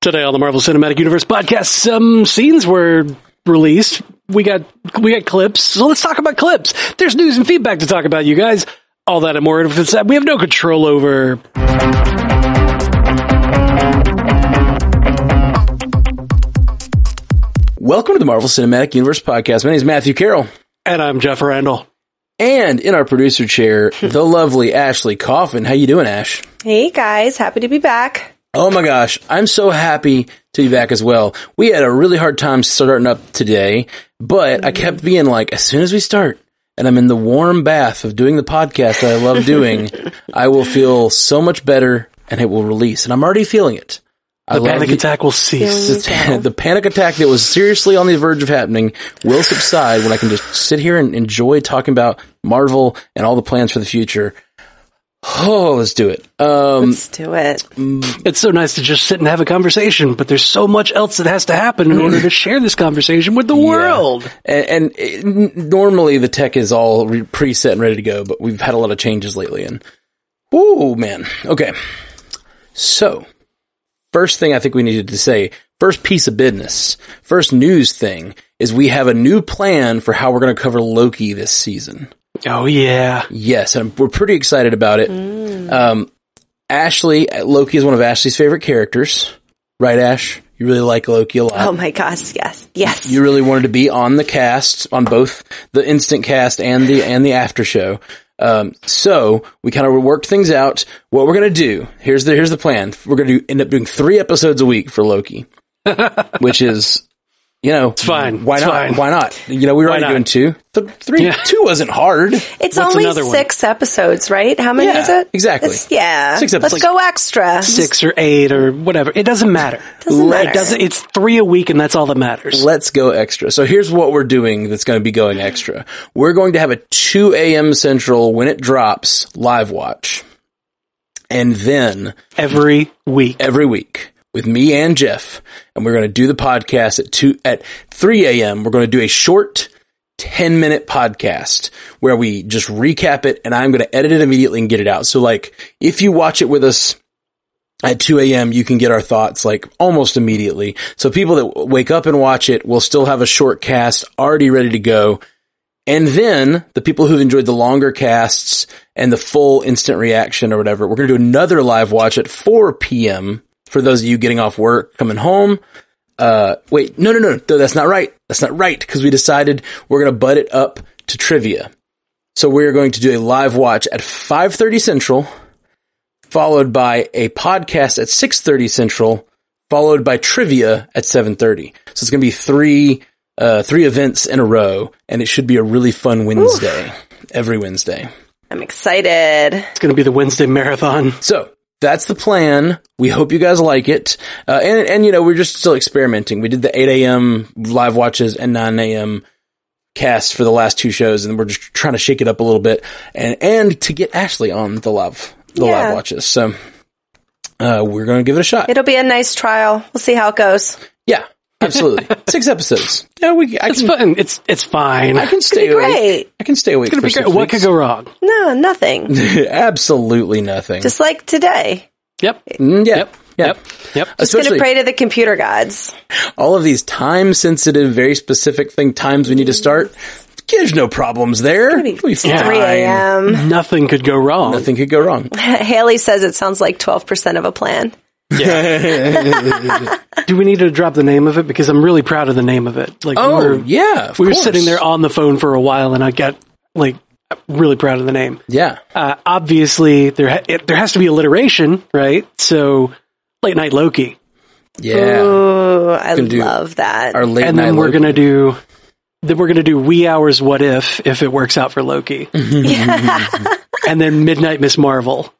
Today on the Marvel Cinematic Universe podcast, some scenes were released. We got we got clips, so let's talk about clips. There's news and feedback to talk about, you guys. All that and more that we have no control over. Welcome to the Marvel Cinematic Universe podcast. My name is Matthew Carroll. And I'm Jeff Randall. And in our producer chair, the lovely Ashley Coffin. How you doing, Ash? Hey guys, happy to be back. Oh my gosh, I'm so happy to be back as well. We had a really hard time starting up today, but I mm-hmm. kept being like, as soon as we start and I'm in the warm bath of doing the podcast that I love doing, I will feel so much better and it will release. And I'm already feeling it. The panic attack will cease. The, the panic attack that was seriously on the verge of happening will subside when I can just sit here and enjoy talking about Marvel and all the plans for the future. Oh, let's do it. Um, Let's do it. It's so nice to just sit and have a conversation, but there's so much else that has to happen in order to share this conversation with the world. and, and it, normally the tech is all re- preset and ready to go, but we've had a lot of changes lately and, whoa, man. Okay. So, first thing I think we needed to say, first piece of business, first news thing is we have a new plan for how we're going to cover Loki this season. Oh yeah. Yes, and we're pretty excited about it. Um, Ashley, Loki is one of Ashley's favorite characters, right? Ash, you really like Loki a lot. Oh my gosh, yes, yes. you really wanted to be on the cast, on both the instant cast and the and the after show. Um, so we kind of worked things out. What we're gonna do here's the here's the plan. We're gonna do, end up doing three episodes a week for Loki, which is. You know, it's fine. Why It's not? fine. Why not? You know, we were Why already not? doing two. Th- three, Yeah. two wasn't hard. it's What's only another one? six episodes, right? How many Yeah, is it? exactly. It's- yeah. Six Let's episodes. go extra. Six or eight or whatever. It doesn't matter. Doesn't It matter. doesn't, it's three a week and that's all that matters. Let's go extra. So here's what we're doing that's going to be going extra. We're going to have a 2 a.m. Central when it drops live watch. And then Every week. every week with me and Jeff, and we're going to do the podcast at 2, at 3 a.m. We're going to do a short 10 minute podcast where we just recap it and I'm going to edit it immediately and get it out. So like if you watch it with us at 2 a.m., you can get our thoughts like almost immediately. So people that wake up and watch it will still have a short cast already ready to go. And then the people who've enjoyed the longer casts and the full instant reaction or whatever, we're going to do another live watch at 4 p.m. for those of you getting off work, coming home. Uh, wait, no, no, no, no, that's not right. That's not right because we decided we're going to butt it up to trivia. So we're going to do a live watch at 5:30 Central, followed by a podcast at 6:30 Central, followed by trivia at 7:30. So it's going to be three uh, three events in a row, and it should be a really fun Wednesday. Every Wednesday. I'm excited. It's going to be the Wednesday marathon. So that's the plan. We hope you guys like it. Uh, and, and, you know, we're just still experimenting. We did the 8 a.m. live watches and 9 a.m. cast for the last two shows, and we're just trying to shake it up a little bit and, and to get Ashley on the live, the Yeah. live watches. So, uh, we're going to give it a shot. It'll be a nice trial. We'll see how it goes. yeah, absolutely. Six episodes. Yeah, we, I It's can, fun. It's, it's fine. I can stay be awake. great. I can stay awake for Be great. What could go wrong? No, nothing. Absolutely nothing. Just like today. Yep. Mm, yeah. Yep. Yep. Yep. Just Especially gonna pray to the computer gods. all of these time sensitive, very specific thing times we need to start. There's no problems there. It'll be 3 a.m. Nothing could go wrong. Nothing could go wrong. Haley says it sounds like 12% of a plan. Do we need to drop the name of it? Because I'm really proud of the name of it. Like, we Oh were, yeah, of we were course. sitting there on the phone for a while and I got like really proud of the name. Yeah, Uh, obviously there, ha- it, there has to be alliteration, right? So late night Loki. yeah. Ooh, I love that. Our late and night. then we're Loki. going to do, then we're going to do wee hours what if, if it works out for Loki. and then midnight Miss Marvel,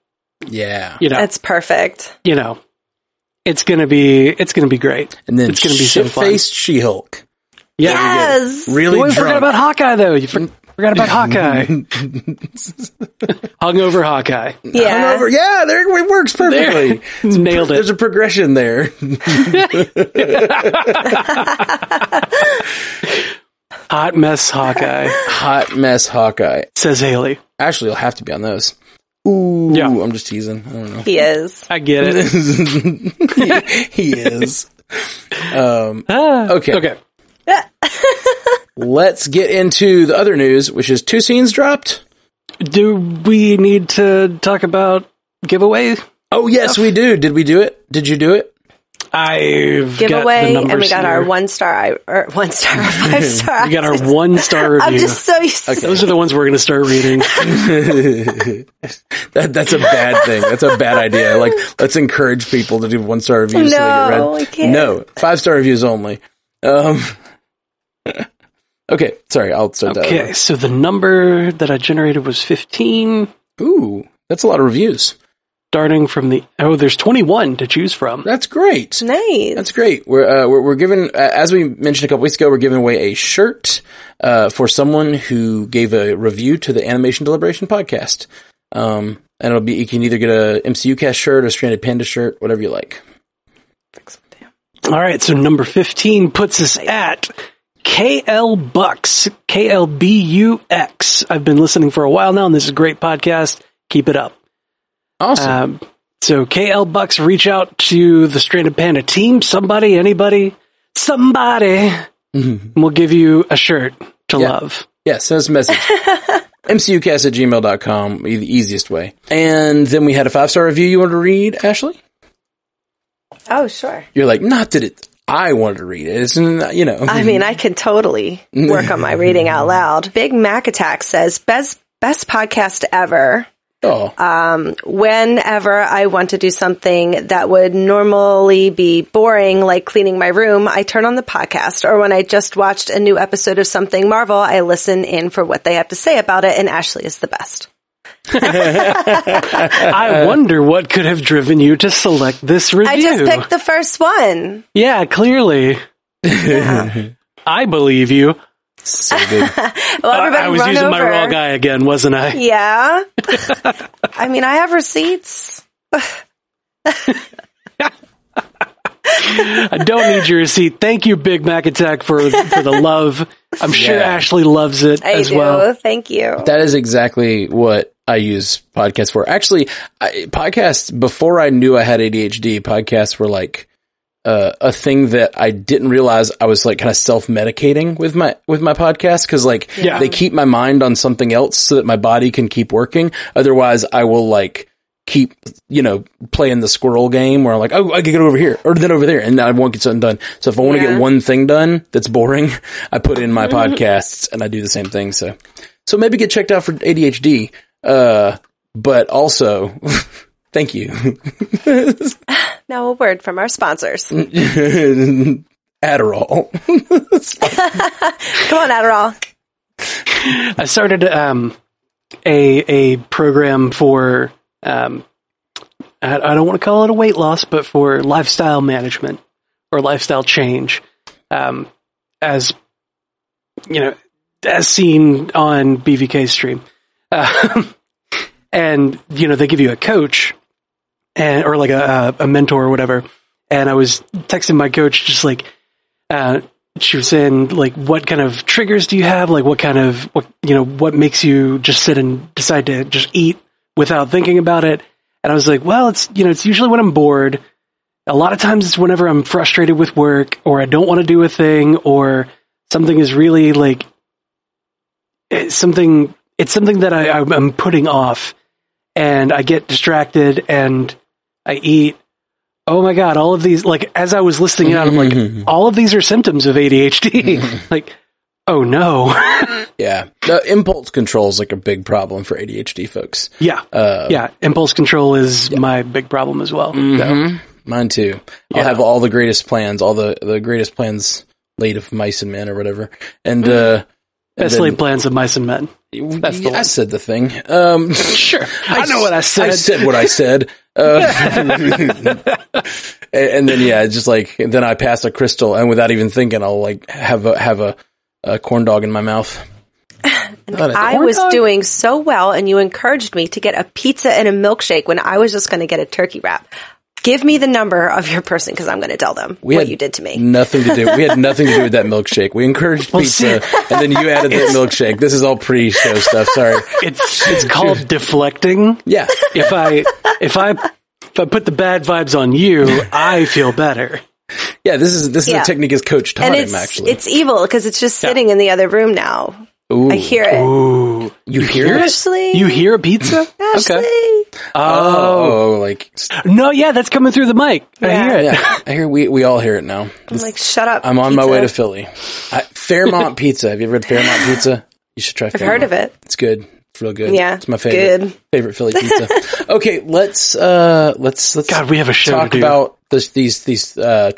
yeah, you know, That's perfect. you know, it's going to be, it's going to be great. and then it's going to be so shit-faced She-Hulk. Yeah. Yes. Really You forgot about Hawkeye though. You for- forgot about Hawkeye. Hungover Hawkeye. Yeah. Hungover. Yeah, there it works perfectly. Nailed it. There's a progression there. Hot mess Hawkeye, Hot mess Hawkeye. says Haley. Actually, you'll have to be on those. Ooh, Yeah. I'm just teasing. I don't know. He is. I get it. he is. Um, Ah, okay. Okay. Let's get into the other news, which is two scenes dropped. Do we need to talk about giveaway? Oh yes, we do. Did we do it? Did you do it? I've got the Giveaway, and we numbers got our one star, or one star, five star. We got our one star review. I'm just so used to Those are the ones we're going to start reading. That that's a bad thing. That's a bad idea. Like let's encourage people to do one star reviews so they get read. No, I can't. No, five star reviews only. Um, okay, sorry. I'll start that. Okay, so the number that I generated was 15. Ooh, that's a lot of reviews. Starting from the, oh, there's 21 to choose from. That's great. nice. That's great. We're uh, we're, we're giving, uh, as we mentioned a couple weeks ago, we're giving away a shirt uh, for someone who gave a review to the Animation Deliberation podcast. Um, and it'll be you can either get a MCU cast shirt or Stranded Panda shirt, whatever you like. All right, so number 15 puts us at KL Bucks, K-L-B-U-X. I've been listening for a while now, and this is a great podcast. Keep it up. Awesome. Um, so KL Bucks, reach out to the Stranded Panda team, somebody, anybody, somebody, and we'll give you a shirt to Yeah. love. yeah, send us a message. MCUcast at gmail.com, the easiest way. And then we had a five star review you wanted to read, Ashley? Oh, sure. You're like, not that it, I wanted to read it. It's, n- you know. I mean, I could totally work on my reading out loud. Big Mac Attack says best best podcast ever. Oh, um, Whenever I want to do something that would normally be boring, like cleaning my room, I turn on the podcast. Or when I just watched a new episode of something Marvel, I listen in for what they have to say about it. And Ashley is the best. I wonder what could have driven you to select this review. I just picked the first one. yeah, clearly. I believe you. So good. Well, everybody I was run using over. my raw guy again, wasn't I? Yeah. I mean, I have receipts. I don't need your receipt. Thank you, Big Mac Attack, for for the love. I'm sure Yeah. Ashley loves it I as do. well. Thank you. That is exactly what I use podcasts for. Actually, I, podcasts before I knew I had ADHD, podcasts were like uh, a thing that I didn't realize I was like kind of self medicating with my with my podcast because like Yeah. they keep my mind on something else so that my body can keep working. Otherwise, I will like keep you know playing the squirrel game where I'm like, oh, I can get over here or then over there, and I won't get something done. So if I want to Yeah. get one thing done that's boring, I put in my podcasts and I do the same thing. So so maybe get checked out for ADHD. Uh, but also, thank you. Now a word from our sponsors. Adderall. Come on, Adderall. I started um, a a program for um, I, I don't want to call it a weight loss, but for lifestyle management or lifestyle change, um, as you know, as seen on BVK stream, um, and you know they give you a coach and or like a a mentor or whatever. And I was texting my coach just like. Uh, she was saying like what kind of triggers do you have like what kind of what you know what makes you just sit and decide to just eat without thinking about it and i was like well it's you know it's usually when i'm bored a lot of times it's whenever i'm frustrated with work or i don't want to do a thing or something is really like it's something it's something that I, i'm putting off and i get distracted and i eat. Oh my god all of these like as i was listing it out i'm like all of these are symptoms of adhd like oh no. Yeah. The impulse control is like a big problem for ADHD folks. yeah. Uh, yeah impulse control is my big problem as well. So, Mine too. I'll have all the greatest plans, all the, the greatest plans laid of mice and men or whatever. And, uh, best then- laid plans of mice and men That's the I one. said the thing. Um, sure i know what i said I said what I said. Uh, and, and then yeah, it's just like then I pass a crystal, and without even thinking, I'll like have a have a, a corn dog in my mouth. Not a- I corn was dog? doing so well, and you encouraged me to get a pizza and a milkshake when I was just going to get a turkey wrap. Give me the number of your person because I'm going to tell them We what had you did to me. Nothing to do. We had nothing to do with that milkshake. We encouraged pizza, and then you added that milkshake. This is all pre-show stuff. Sorry. It's it's called deflecting. Yeah. If I if I if I put the bad vibes on you, I feel better. Yeah, this is this is Yeah. a technique his coach taught and him it's actually. it's evil because it's just sitting in the other room now. Ooh. I hear it. Ooh, you hear it? You hear a pizza? Ashley. Okay. Oh Oh, like no, yeah, that's coming through the mic. I hear it. yeah. I hear we we all hear it now. I'm like, shut up. I'm on my way to Philly. I, Fairmont Pizza. Have you ever had Fairmont Pizza? You should try. I've Fairmont. heard of it. It's good. It's real good. Yeah, it's my favorite. good. Favorite Philly pizza. okay, let's uh let's let's God, we have a show talk to do. about this these these uh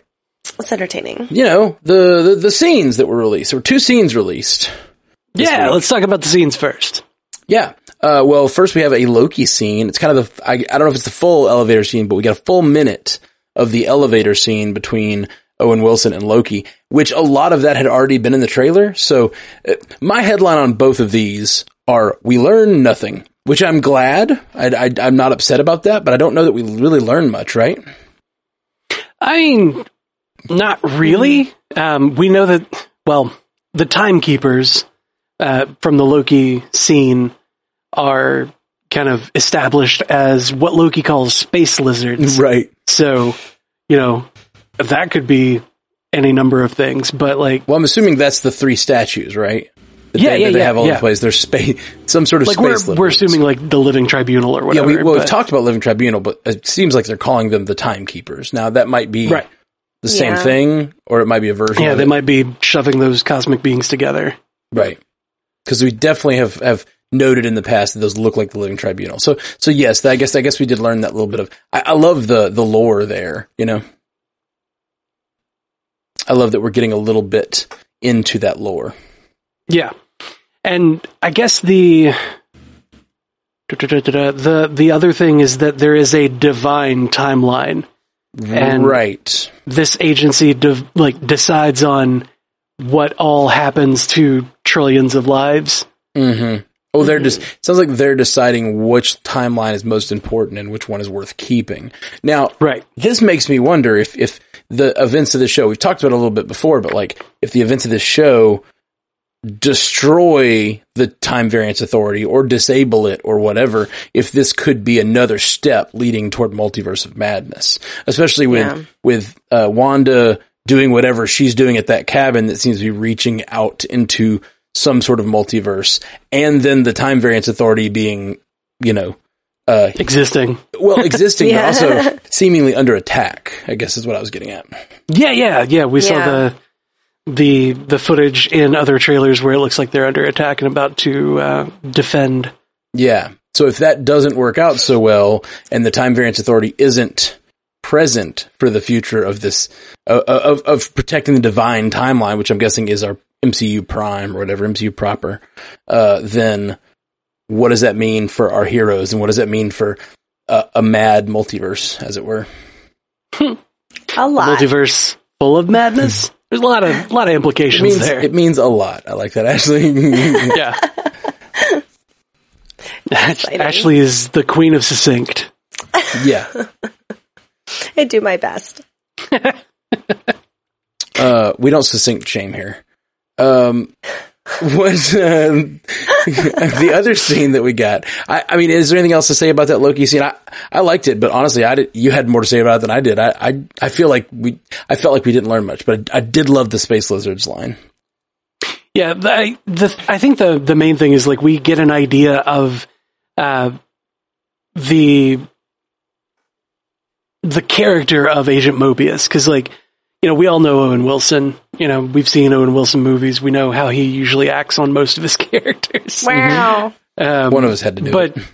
It's entertaining. you know the, the the scenes that were released. There were two scenes released. Yeah, week. let's talk about the scenes first. Yeah. Uh, well, first we have a Loki scene. It's kind of the, I, I don't know if it's the full elevator scene, but we got a full minute of the elevator scene between Owen Wilson and Loki, which a lot of that had already been in the trailer. So uh, my headline on both of these are we learn nothing, which I'm glad. I, I, I'm not upset about that, but I don't know that we really learn much, right? I mean, not really. Um, we know that, well, the timekeepers uh, from the Loki scene are kind of established as what Loki calls space lizards. Right. So, you know, that could be any number of things, but like, Well, I'm assuming that's the three statues, right? That Yeah, they, yeah, that they yeah, have all yeah. in place. There's space, some sort of like we're, space. we're assuming like the living tribunal or Yeah, whatever. we, well, we've talked about Living Tribunal, but it seems like they're calling them the Timekeepers. Now, that might be Right. the same Yeah. thing, or it might be a version Yeah, of they it. might be shoving those cosmic beings together. Right. Because we definitely have, have noted in the past that those look like the Living Tribunal. So, so yes, I guess, I guess we did learn that little bit of, I, I love the, the lore there, you know? I love that we're getting a little bit into that lore. Yeah. And I guess the the the other thing is that there is a divine timeline. And- right. This agency de- like decides on what all happens to trillions of lives. Mm-hmm. Oh, they're just sounds like they're deciding which timeline is most important and which one is worth keeping. Now, Right. this makes me wonder if if the events of the show we've talked about it a little bit before, but like if the events of this show destroy the time variance authority or disable it or whatever, if this could be another step leading toward multiverse of madness, especially with Yeah. with uh, Wanda doing whatever she's doing at that cabin that seems to be reaching out into some sort of multiverse, and then the time variance authority being, you know, uh, Existing. well, existing, Yeah. but also seemingly under attack. I guess is what I was getting at. Yeah, yeah, yeah. We saw the the the footage in other trailers where it looks like they're under attack and about to uh, defend. Yeah. So if that doesn't work out so well, and the time variance authority isn't present for the future of this uh, of of protecting the divine timeline, which I'm guessing is our MCU Prime or whatever MCU proper, uh, then what does that mean for our heroes, and what does that mean for uh, a mad multiverse, as it were? A lot. Multiverse full of madness. There's a lot of a lot of It implications means there. it means a lot. I like that, Ashley. yeah. Ashley is the queen of succinct. yeah. I do my best. Uh, we don't succinct shame here. Um, what um, the other scene that we got? I, I mean, is there anything else to say about that Loki scene? I, I liked it, but honestly, I did. You had more to say about it than I did. I, I, I feel like we, I felt like we didn't learn much, but I, I did love the space lizards line. Yeah, I- the I think the the main thing is like we get an idea of uh, the the character of Agent Mobius because like you know we all know Owen Wilson. You know we've seen Owen Wilson movies. We know how he usually acts on most of his characters. Wow. Um, One of us had to do but it.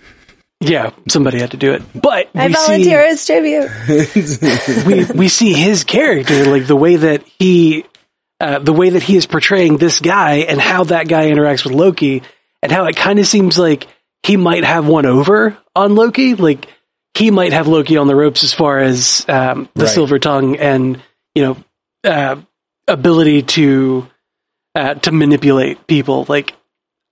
yeah, somebody had to do it. But I we volunteer as tribute. we we see his character like the way that he uh, the way that he is portraying this guy and how that guy interacts with Loki and how it kind of seems like he might have one over on Loki. Like he might have Loki on the ropes as far as um, the Right. silver tongue and you know uh, ability to uh, to manipulate people. Like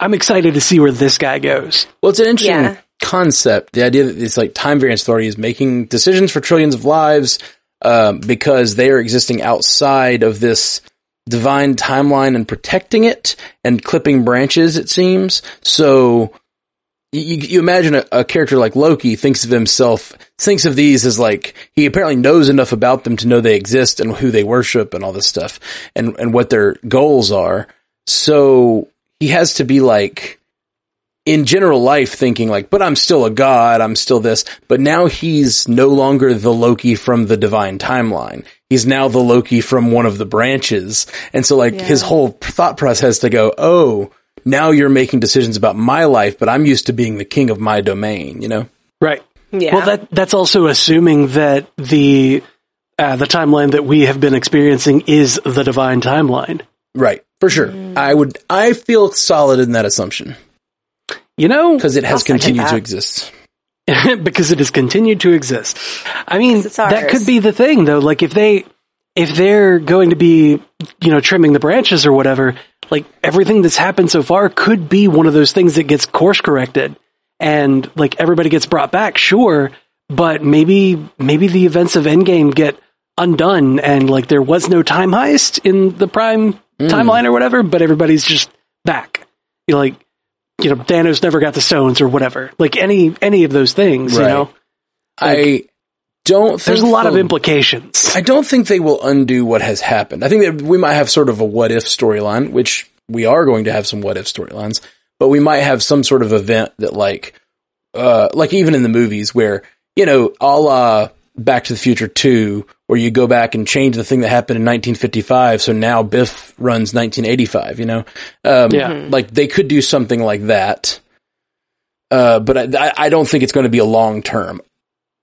I'm excited to see where this guy goes. Well, it's an interesting Yeah. concept, the idea that this like time variance authority is making decisions for trillions of lives, um, because they are existing outside of this divine timeline and protecting it and clipping branches, it seems. So you, you imagine a, a, character like Loki thinks of himself, thinks of these as like, he apparently knows enough about them to know they exist and who they worship and all this stuff and, and what their goals are. So he has to be like, in general life thinking like, but I'm still a god, I'm still this, but now he's no longer the Loki from the divine timeline. He's now the Loki from one of the branches. And so like yeah. his whole thought process has to go, oh, now you're making decisions about my life, but I'm used to being the king of my domain, you know? Right. Yeah. Well, that, that's also assuming that the, uh, the timeline that we have been experiencing is the divine timeline. Right. For sure. Mm. I would, I feel solid in that assumption. You know, because it has continued to exist. because it has continued to exist. I mean, that could be the thing though. Like if they, if they're going to be, you know, trimming the branches or whatever, like everything that's happened so far could be one of those things that gets course corrected and like everybody gets brought back, sure, but maybe, maybe the events of Endgame get undone and like there was no time heist in the prime mm. timeline or whatever, but everybody's just back. You know, like you know, Thanos never got the stones or whatever. Like any any of those things, right. you know. Like, I don't There's a lot of implications. I don't think they will undo what has happened. I think that we might have sort of a what if storyline, which we are going to have some what if storylines, but we might have some sort of event that like uh like even in the movies where, you know, a la Back to the Future 2, where you go back and change the thing that happened in 1955. So now Biff runs 1985, you know? Um, yeah. Mm-hmm. Like they could do something like that. Uh, but I, I don't think it's going to be a long term.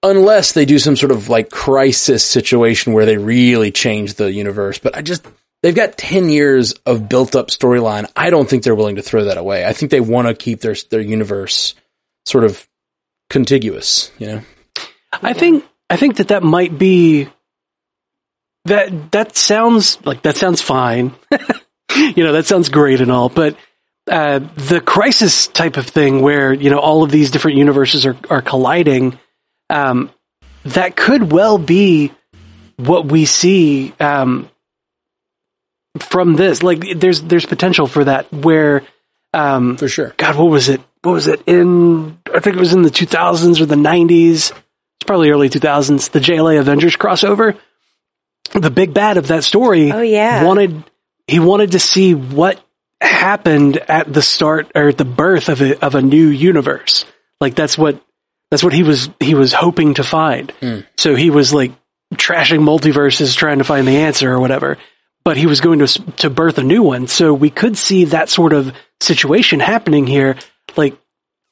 Unless they do some sort of like crisis situation where they really change the universe. But I just, they've got 10 years of built up storyline. I don't think they're willing to throw that away. I think they want to keep their, their universe sort of contiguous, you know? I think I think that that might be that that sounds like that sounds fine. you know, that sounds great and all, but uh, the crisis type of thing where you know all of these different universes are are colliding, um, that could well be what we see um, from this. Like, there's there's potential for that where, um, for sure. God, what was it? What was it in? I think it was in the 2000s or the 90s it's probably early 2000s, the JLA Avengers crossover. The big bad of that story oh, yeah. wanted, he wanted to see what happened at the start or at the birth of a, of a new universe. Like that's what, that's what he was, he was hoping to find. Mm. So he was like trashing multiverses trying to find the answer or whatever, but he was going to, to birth a new one. So we could see that sort of situation happening here. Like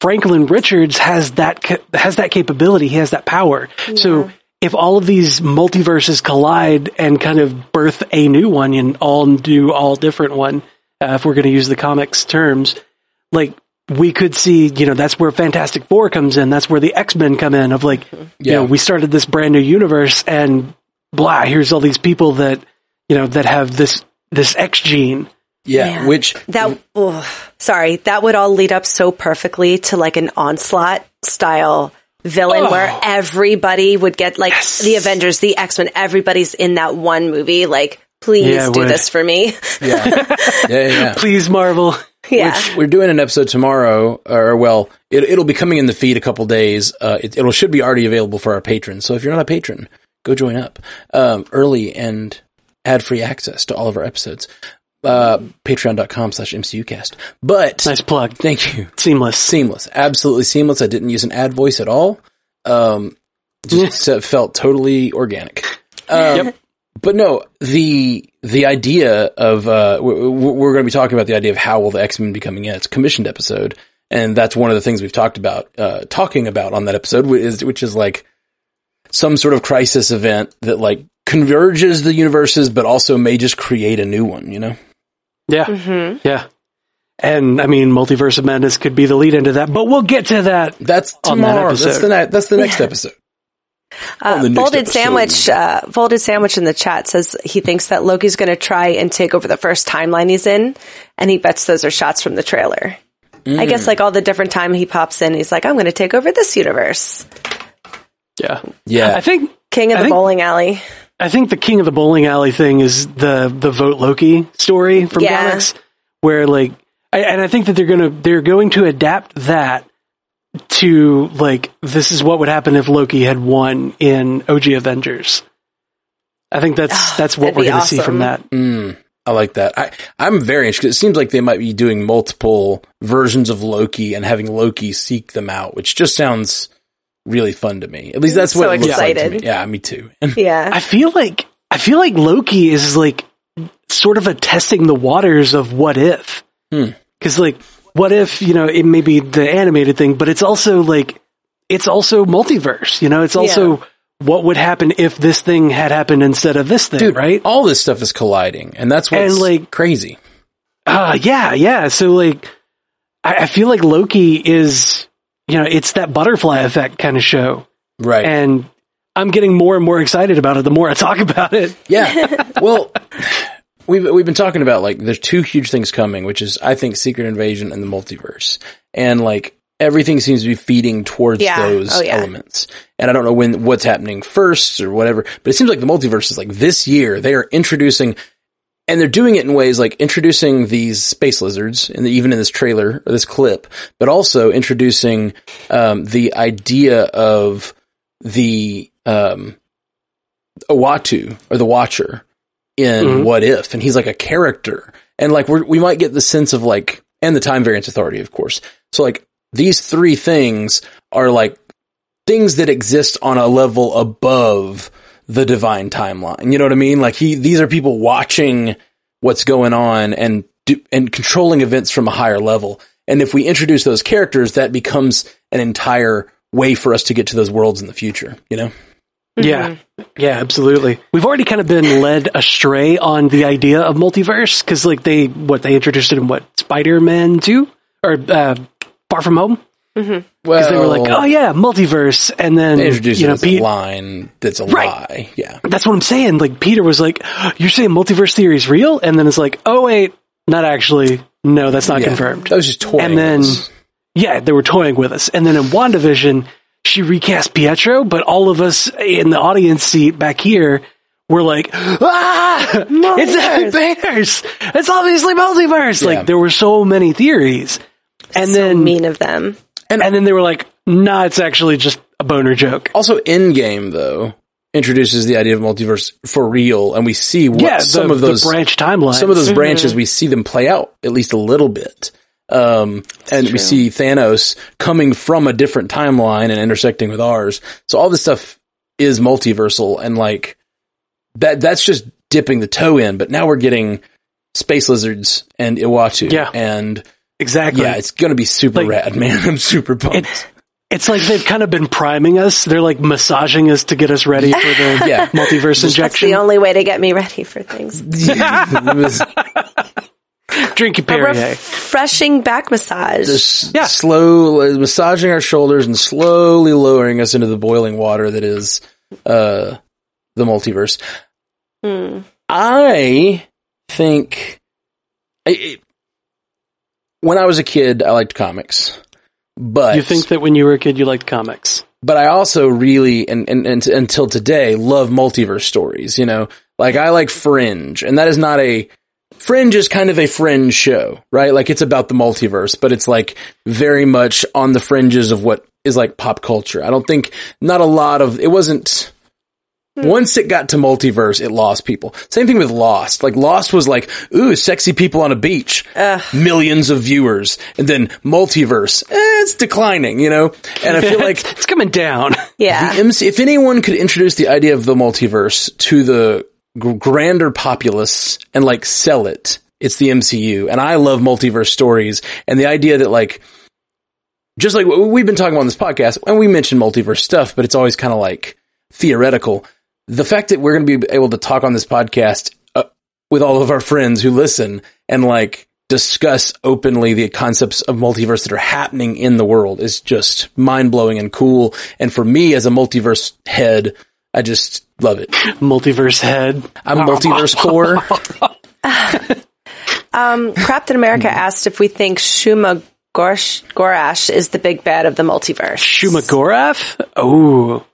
Franklin Richards has that has that capability. He has that power. Yeah. So if all of these multiverses collide and kind of birth a new one and all do all different one, uh, if we're going to use the comics terms, like we could see, you know, that's where Fantastic Four comes in. That's where the X Men come in. Of like, yeah. you know, we started this brand new universe, and blah, here's all these people that you know that have this this X gene yeah, Man, which that oh, sorry, that would all lead up so perfectly to like an onslaught style villain oh, where everybody would get like yes. the Avengers, the X-Men, everybody's in that one movie like please yeah, do this for me. Yeah. yeah, yeah. Please Marvel. Yeah. Which we're doing an episode tomorrow, or well, it, will be coming in the feed a couple days. Uh, it, it should be already available for our patrons. So if you're not a patron, go join up um, early and ad free access to all of our episodes uh, patreon.com slash mcucast. But nice plug. Thank you. Seamless. Seamless. Absolutely seamless. I didn't use an ad voice at all. Um, just felt totally organic. Um, yep. But no, the the idea of uh, we're, we're going to be talking about the idea of how will the X Men be coming in. It's a commissioned episode, and that's one of the things we've talked about, uh, talking about on that episode, which is which is like some sort of crisis event that like converges the universes, but also may just create a new one. You know? Yeah. Mm-hmm. Yeah. And I mean, Multiverse of Madness could be the lead into that, but we'll get to that. That's tomorrow. That that's the ne- that's the next episode. Uh, folded episode. sandwich, uh, folded sandwich in the chat says he thinks that Loki's going to try and take over the first timeline he's in, and he bets those are shots from the trailer. I guess like all the different time he pops in, he's like, I'm going to take over this universe. Yeah. Yeah. I think King of I the think- bowling alley. I think the King of the Bowling Alley thing is the the vote Loki story from Yeah. comics, where like, I, and I think that they're gonna they're going to adapt that to like this is what would happen if Loki had won in OG Avengers. I think that's that's what we're going to see from that. Mm, I like that. I, I'm very interested. It seems like they might be doing multiple versions of Loki and having Loki seek them out, which just sounds really fun to me. At least that's So what it looks like to excited. me. Yeah, me too. Yeah. I feel like I feel like Loki is like sort of a testing the waters of what if. Hmm. Cuz like what if, you know, it may be the animated thing, but it's also like it's also multiverse, you know, it's also what would happen if this thing had happened instead of this thing, Dude, right? All this stuff is colliding, and that's what's And, like- crazy. Uh yeah, yeah. So like I, I feel like Loki is you know, it's that butterfly effect kind of show. Right. And I'm getting more and more excited about it the more I talk about it. Yeah. Well, we've we've been talking about like there's two huge things coming, which is I think Secret Invasion and the multiverse, and like everything seems to be feeding towards Yeah. those Oh, yeah. elements. And I don't know when what's happening first or whatever, but it seems like the multiverse is like this year they are introducing. And they're doing it in ways like introducing these space lizards, and even in this trailer or this clip, but also introducing um, the idea of the um, Uatu or the Watcher in Mhm. What If, and he's like a character, and like we we might get the sense of like, and the Time Variance Authority, of course. So like these three things are like things that exist on a level above the divine timeline. You know what I mean? Like he, these are people watching what's going on and do, and controlling events from a higher level. And if we introduce those characters, that becomes an entire way for us to get to those worlds in the future. You know? Yeah. Yeah, absolutely. We've already kind of been led astray on the idea of multiverse because, like, they what they introduced it in what Spider Man two or uh, Far From Home Well, because they were like, oh yeah, multiverse, and then they introduced you it know as Pete. a line that's a Right. lie. Yeah. That's what I'm saying. Like Peter was like, you're saying multiverse theory is real, and then it's like, oh wait, not actually. No, that's not Yeah. confirmed. That was just toying. And then- us. Yeah, they were toying with us. And then in WandaVision, she recast Pietro, but all of us in the audience seat back here were like, ah, it's a multiverse. It's obviously multiverse. Yeah. Like there were so many theories. And so then, mean of them. and then they were like, nah, it's actually just a boner joke. Also, Endgame though introduces the idea of multiverse for real, and we see what yeah, the, some of those the branch timelines. some of those branches we see them play out at least a little bit. Um, and we see Thanos coming from a different timeline and intersecting with ours. So all this stuff is multiversal and like that, that's just dipping the toe in, but now we're getting space lizards and Uatu. Yeah. And exactly. yeah, it's going to be super Like- rad, man. I'm super pumped. it's it's like they've kind of been priming us. They're like massaging us to get us ready for the Yeah. multiverse That's injection. the only way to get me ready for things. It was Drink your A Perrier. refreshing back massage. just Yeah. slow uh, massaging our shoulders and slowly lowering us into the boiling water that is uh the multiverse. Hmm. I think I- it, when I was a kid, I liked comics, but You think that when you were a kid, you liked comics? but I also really and, and, and until today love multiverse stories. You know, like I like Fringe, and that is not a Fringe is kind of a fringe show, right? Like it's about the multiverse, but it's like very much on the fringes of what is like pop culture. I don't think not a lot of it wasn't. Once it got to multiverse, it lost people. Same thing with Lost. Like Lost was like, ooh, sexy people on a beach, millions of viewers, and then multiverse, eh, it's declining, you know. And I feel like it's coming down. yeah. MC, if anyone could introduce the idea of the multiverse to the grander populace and like sell it, it's the MCU. And I love multiverse stories and the idea that like, just like we've been talking about on this podcast, and we mentioned multiverse stuff, but it's always kind of like theoretical. The fact that we're going to be able to talk on this podcast uh, with all of our friends who listen and like discuss openly the concepts of multiverse that are happening in the world is just mind blowing and cool. And for me as a multiverse head, I just love it. Multiverse head. I'm multiverse core. Um, Crafted America asked if we think Shuma Gorash, Gorash is the big bad of the multiverse. Shuma Gorath? Oh.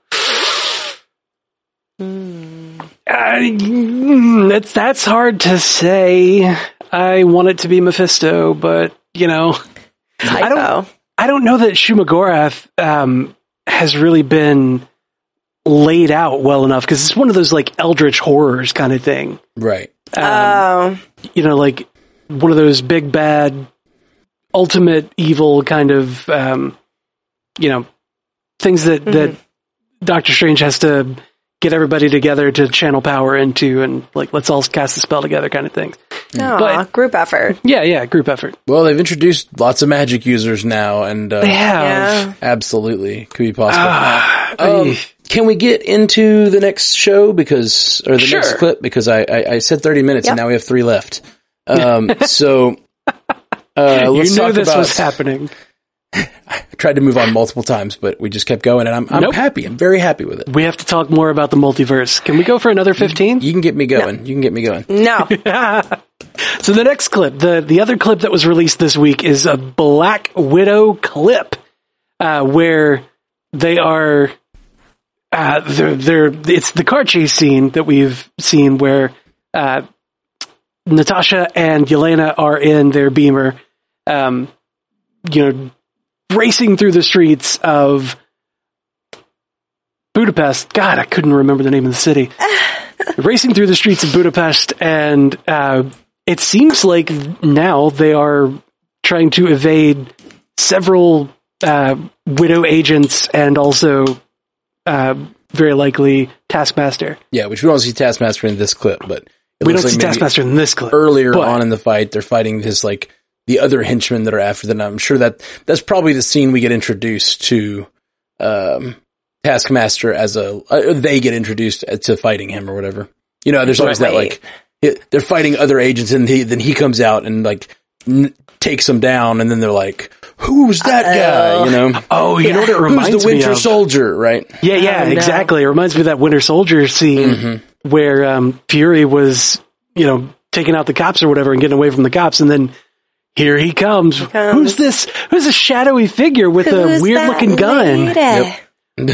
Uh, that's that's hard to say. I want it to be Mephisto, but you know, I don't. Typo. I don't know that Shuma Gorath um, has really been laid out well enough because it's one of those like eldritch horrors kind of thing. Right. Oh, You know, like one of those big bad, ultimate evil kind of, um, you know, things that that Doctor Strange has to get everybody together to channel power into, and like let's all cast the spell together, kind of things. Aw, but- group effort. Yeah, yeah, group effort. Well, they've introduced lots of magic users now, and uh, They have. Yeah. absolutely could be possible. Ah, Um, I- can we get into the next show because, or the Sure. next clip because I, I, I said 30 minutes and now we have three left. Um, so, uh, you let's knew talk this about, was happening. I tried to move on multiple times, but we just kept going and I'm, I'm Nope. happy. I'm very happy with it. We have to talk more about the multiverse. Can we go for another fifteen? You can get me going. You can get me going. No. So the next clip, the the other clip that was released this week is a Black Widow clip, uh, where they are, uh, they're, they're it's the car chase scene that we've seen where uh, Natasha and Yelena are in their Beamer, um, you know, racing through the streets of Budapest. God, I couldn't remember the name of the city. racing through the streets of Budapest, and uh, it seems like now they are trying to evade several uh, widow agents and also uh, very likely Taskmaster. Yeah, which we don't see Taskmaster in this clip, but it We don't see like maybe Taskmaster in this clip. earlier but- on in the fight, they're fighting this like the other henchmen that are after them. I'm sure that that's probably the scene we get introduced to um, Taskmaster as a uh, they get introduced to fighting him or whatever. You know, there's always that like it, they're fighting other agents, and he, then he comes out and like n- takes them down, and then they're like, "Who's that guy?" You know, Oh, you know what it reminds me of. who's the Winter of? Soldier, right? Yeah, yeah, Oh, no. exactly. It reminds me of that Winter Soldier scene Mm-hmm. where um, Fury was, you know, taking out the cops or whatever and getting away from the cops, and then here he comes. comes. Who's this? Who's this shadowy figure with a weird looking gun? Lady?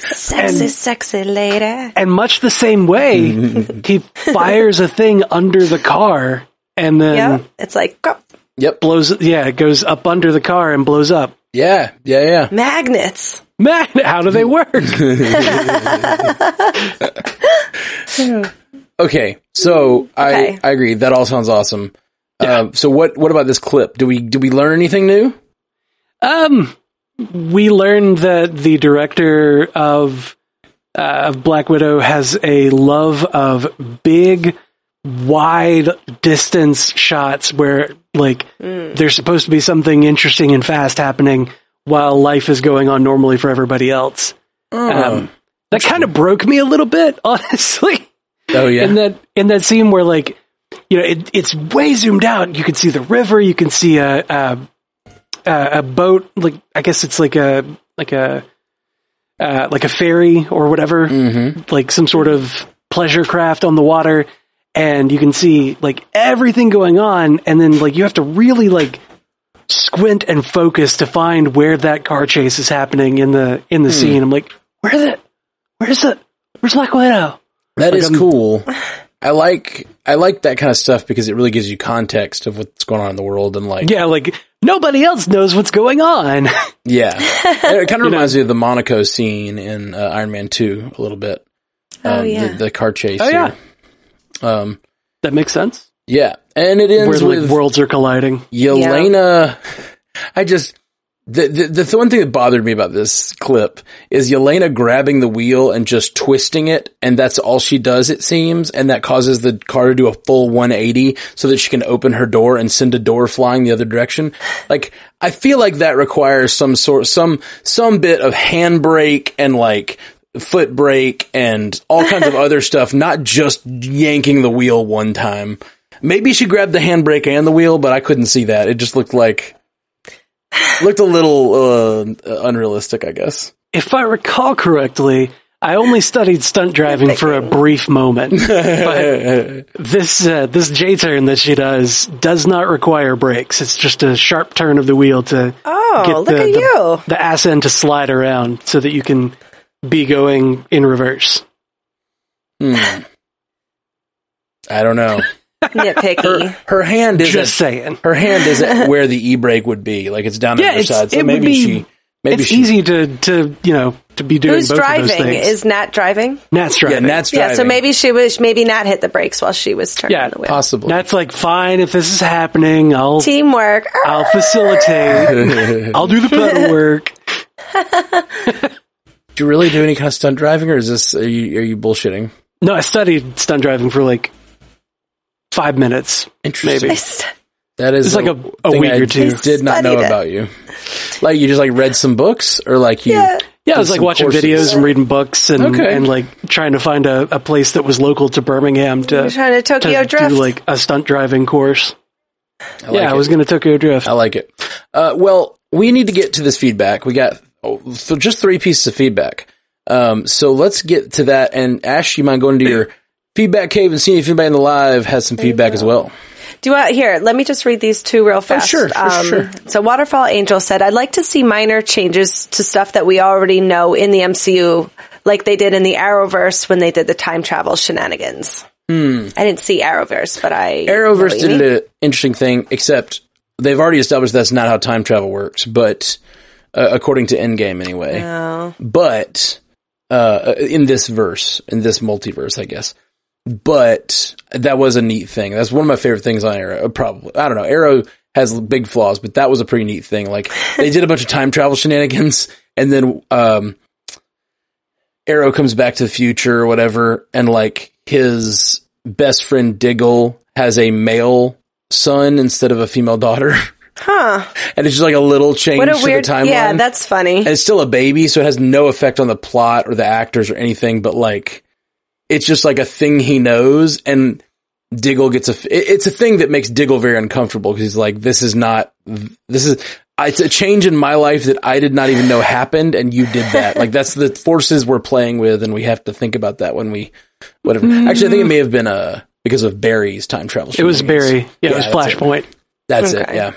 Sexy, And- sexy lady. And much the same way, he fires a thing under the car and then Yep. It's like go- Yep. blows. Yeah, it goes up under the car and blows up. Yeah. Yeah. Yeah. magnets. Man, how do they work? Okay, so Okay. I I agree. That all sounds awesome. Um, so what what about this clip? Do we do we learn anything new? Um, we learned that the director of uh, of Black Widow has a love of big, wide distance shots where, like, there's supposed to be something interesting and fast happening while life is going on normally for everybody else. Um, that kind of broke me a little bit, honestly. Oh yeah, in that in that scene where like you know it, it's way zoomed out. You can see the river. You can see a a, a a boat. Like i guess it's like a like a uh, like a ferry or whatever. Like some sort of pleasure craft on the water and you can see like everything going on and then like you have to really like squint and focus to find where that car chase is happening in the in the scene i'm like where's it where's it where's black widow that is I'm- cool. I like I like that kind of stuff because it really gives you context of what's going on in the world and like Yeah, like nobody else knows what's going on. yeah. it kind of reminds me of the Monaco scene in uh, Iron Man Two a little bit. Oh Um, yeah. the, the car chase. Oh, yeah. here. Um. that makes sense. Yeah, and it Where ends like with worlds are colliding. Yelena, I just the, the the one thing that bothered me about this clip is Yelena grabbing the wheel and just twisting it, and that's all she does. It seems, and that causes the car to do a full 180 so that she can open her door and send a door flying the other direction. Like I feel like that requires some sort some some bit of handbrake and like foot brake and all kinds of other stuff, not just yanking the wheel one time. Maybe she grabbed the handbrake and the wheel, but I couldn't see that. It just looked like looked a little uh, unrealistic, I guess. If I recall correctly, I only studied stunt driving for a brief moment, but this uh, this J turn that she does does not require brakes. It's just a sharp turn of the wheel to Oh, get look the, at the, you. the ass end to slide around so that you can be going in reverse. Hmm. I don't know. Nitpicky. Her hand isn't. Just saying. her hand isn't where the e brake would be. Like it's down Yeah, on her it's- side. So it would maybe be- she. Maybe it's she, easy to to you know to be doing Who's both of those driving? things. Is Nat driving? Nat's driving. Yeah, driving. Nat's driving. Yeah, so maybe she was, maybe Nat hit the brakes while she was turning Yeah, the wheel. possibly. Nat's like, fine, if this is happening, I'll Teamwork. I'll facilitate. I'll do the pedal work. Do you really do any kind of stunt driving, or is this are you, are you bullshitting? No, I studied stunt driving for like five minutes. Interesting. Maybe. That is It's like a- a week I or two. Did not know it. about you. Like you just like read some books, or like you. Yeah. Yeah, I was like watching courses? videos and reading books and Okay. and like trying to find a, a place that was local to Birmingham to You're trying to Tokyo to Drift. do like a stunt driving course. I like yeah, I was going to Tokyo Drift. I like it. Uh, well, we need to get to this feedback. We got oh, so just three pieces of feedback. Um, so let's get to that. And Ash, you mind going to your feedback cave and seeing if anybody in the live has some feedback as well? Do you want here? Let me just read these two real fast. sure, sure, sure. So, Waterfall Angel said, "I'd like to see minor changes to stuff that we already know in the MCU, like they did in the Arrowverse when they did the time travel shenanigans." I didn't see Arrowverse, but I Hmm. Arrowverse did an interesting thing, except they've already established that's not how time travel works, but uh, according to Endgame anyway. Oh. But uh, in this verse, in this multiverse, I guess. But that was a neat thing. That's one of my favorite things on Arrow. uh, Probably, I don't know. Arrow has big flaws, but that was a pretty neat thing. Like they did a bunch of time travel shenanigans, and then um, Arrow comes back to the future or whatever, and like his best friend Diggle has a male son instead of a female daughter. Huh. And it's just like a little change What a to weird. the timeline. Yeah, that's funny. And it's still a baby, so it has no effect on the plot or the actors or anything, but like, it's just like a thing he knows and Diggle gets a, it's a thing that makes Diggle very uncomfortable because he's like, this is not, this is, it's a change in my life that I did not even know happened and you did that. like that's the forces we're playing with and we have to think about that when we, whatever. Actually, I think it may have been, uh, because of Barry's time travel. It was. Barry. Yeah, it was that's it. Flashpoint. That's it. Yeah.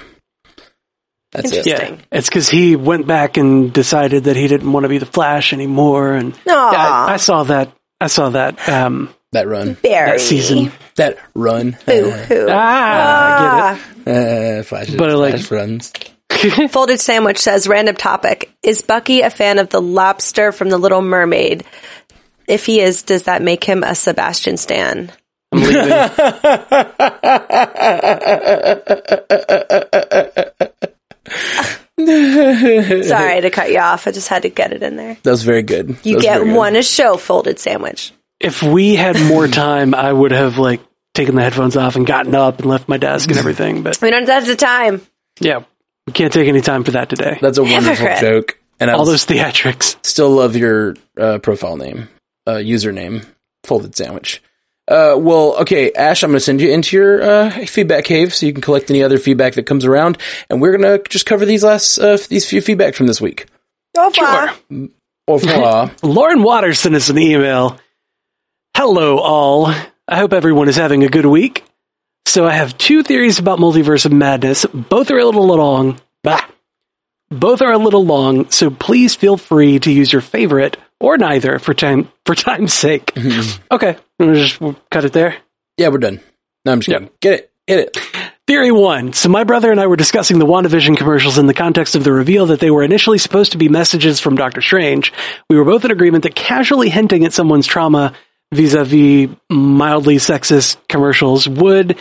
That's it. Interesting. Yeah, it's because he went back and decided that he didn't want to be the Flash anymore, and Yeah, I, I saw that. I saw that. Um, That run. Barry. that season. That run. Boo hoo. Ah, Uh, flash, But I like- flash runs. Folded Sandwich says, random topic. Is Bucky a fan of the lobster from The Little Mermaid? If he is, does that make him a Sebastian Stan? I'm leaving. Sorry to cut you off. I just had to get it in there. That was very good. You was get good. one a show, Folded Sandwich. if we had more time, I would have like taken the headphones off and gotten up and left my desk and everything. But We don't have the time. yeah, we can't take any time for that today. That's a wonderful Hypocrite. joke. And I All was- those theatrics. still love your uh, profile name, uh, username, folded sandwich. Uh, well, okay, Ash, I'm going to send you into your uh, feedback cave so you can collect any other feedback that comes around, and we're going to just cover these last uh, these few feedback from this week. Au revoir. Au revoir. Lauren Waters sent us an email. Hello, all. I hope everyone is having a good week. So I have two theories about multiverse of madness. Both are a little long. Bah. Both are a little long, so please feel free to use your favorite or neither for time for time's sake. okay, we'll just we'll cut it there. yeah, we're done. No, I'm just kidding. Get it. Hit it. Theory one. So my brother and I were discussing the WandaVision commercials in the context of the reveal that they were initially supposed to be messages from Doctor Strange. We were both in agreement that casually hinting at someone's trauma vis-a-vis mildly sexist commercials would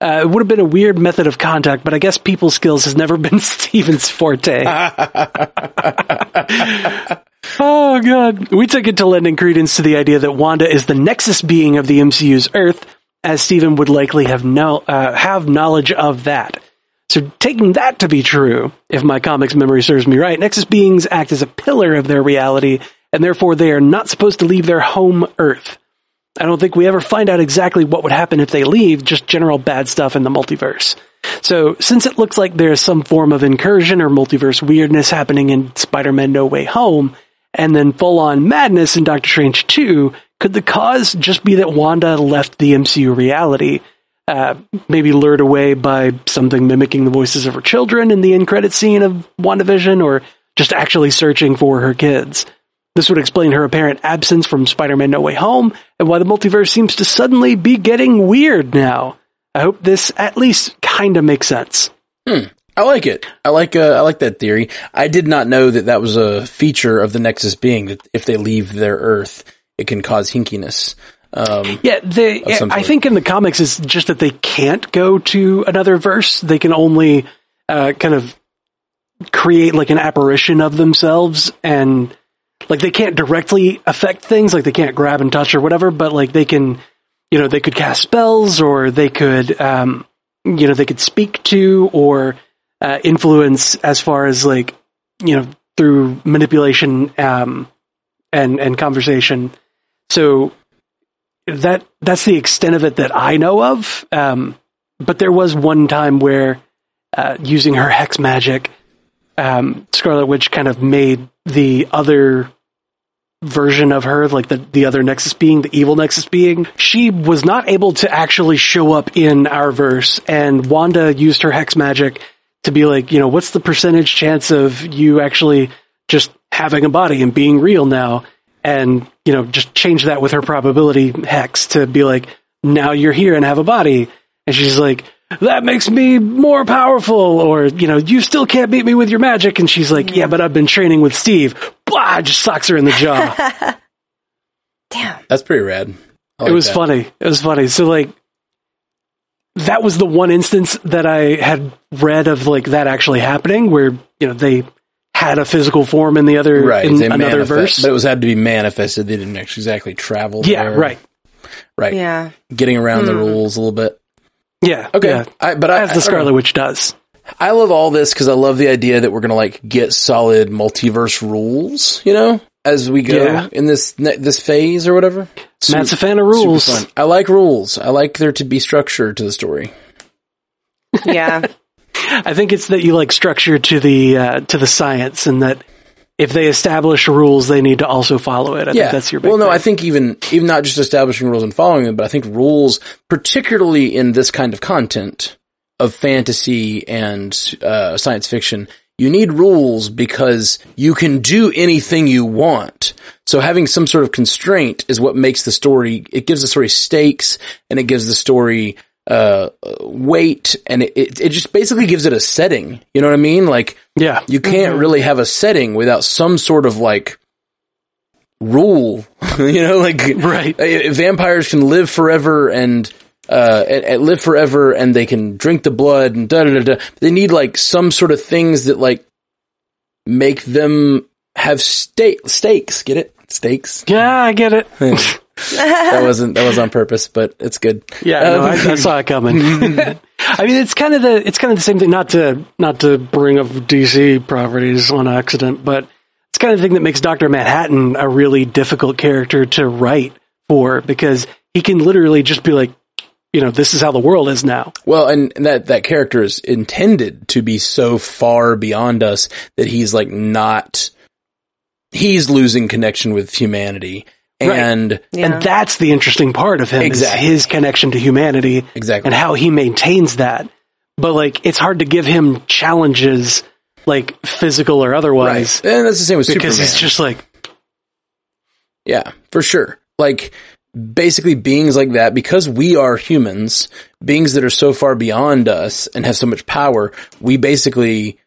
uh, would have been a weird method of contact, but I guess people skills has never been Steven's forte. oh god. We took it to lending credence to the idea that Wanda is the nexus being of the MCU's Earth, as Steven would likely have no, uh, have knowledge of that. So taking that to be true, if my comics memory serves me right, Nexus beings act as a pillar of their reality, and therefore they are not supposed to leave their home Earth. I don't think we ever find out exactly what would happen if they leave, just general bad stuff in the multiverse. So, since it looks like there's some form of incursion or multiverse weirdness happening in Spider-Man No Way Home, and then full on madness in Doctor Strange 2, could the cause just be that Wanda left the MCU reality? Uh, maybe lured away by something mimicking the voices of her children in the end credit scene of WandaVision, or just actually searching for her kids. This would explain her apparent absence from Spider-Man No Way Home, and why the multiverse seems to suddenly be getting weird now. I hope this at least kinda makes sense. Hmm. I like it. I like uh, I like that theory. I did not know that that was a feature of the Nexus being that if they leave their Earth, it can cause hinkiness. Um, Yeah, they, I think in the comics it's just that they can't go to another verse. They can only uh, kind of create like an apparition of themselves and like they can't directly affect things, like they can't grab and touch or whatever, but like they can, you know, they could cast spells or they could, um, you know, they could speak to or uh, influence as far as like, you know, through manipulation um, and and conversation. So that that's the extent of it that I know of. Um, but there was one time where uh, using her hex magic, um, Scarlet Witch kind of made the other version of her, like the the other Nexus being, the evil Nexus being, she was not able to actually show up in our verse, and Wanda used her hex magic to be like, you know, what's the percentage chance of you actually just having a body and being real now? And, you know, just change that with her probability hex to be like, now you're here and have a body. And she's like, that makes me more powerful. Or, you know, you still can't beat me with your magic. And she's like, yeah, but I've been training with Steve. Blah, just socks her in the jaw. Damn. that's pretty rad. I it was that. funny. It was funny. So like that was the one instance that I had read of like that actually happening where, you know, they had a physical form in the other Right, in they another manifest- verse. but it was had to be manifested. They didn't actually exactly travel. yeah, there. right. right. Yeah. Getting around the Hmm. rules a little bit. Yeah. Okay, yeah. I, but I, As the don't know. Scarlet Witch does. I love all this because I love the idea that we're gonna like get solid multiverse rules. You know, as we go Yeah. in this ne- this phase or whatever. Matt's a fan of super rules. fun. I like rules. I like there to be structure to the story. Yeah. I think it's that you like structure to the uh, to the science and that if they establish rules they need to also follow it. I yeah, think that's your big well, no, thing. I think even even not just establishing rules and following them, but I think rules, particularly in this kind of content of fantasy and uh, science fiction, you need rules because you can do anything you want. So having some sort of constraint is what makes the story. It gives the story stakes and it gives the story uh, weight, and it, it it just basically gives it a setting. You know what I mean? Like Yeah. you can't really have a setting without some sort of like rule. you know, like Right. uh, vampires can live forever and uh and, and live forever and they can drink the blood and da da da da. They need like some sort of things that like make them have stake stakes. Get it? Stakes. Yeah, I get it. that wasn't that was on purpose, but it's good. Yeah, no, I, I saw it coming. I mean, it's kind of the it's kind of the same thing. Not to not to bring up DC properties on accident, but it's kind of the thing that makes Doctor Manhattan a really difficult character to write for because he can literally just be like, you know, this is how the world is now. Well, and and that that character is intended to be so far beyond us that he's like not. He's losing connection with humanity, Right. and Yeah. And that's the interesting part of him Exactly. is his connection to humanity exactly and how he maintains that. But like, it's hard to give him challenges like physical or otherwise right. And that's the same with because Superman. he's just like, Yeah, for sure. Like basically beings like that because we are humans, beings that are so far beyond us and have so much power, we basically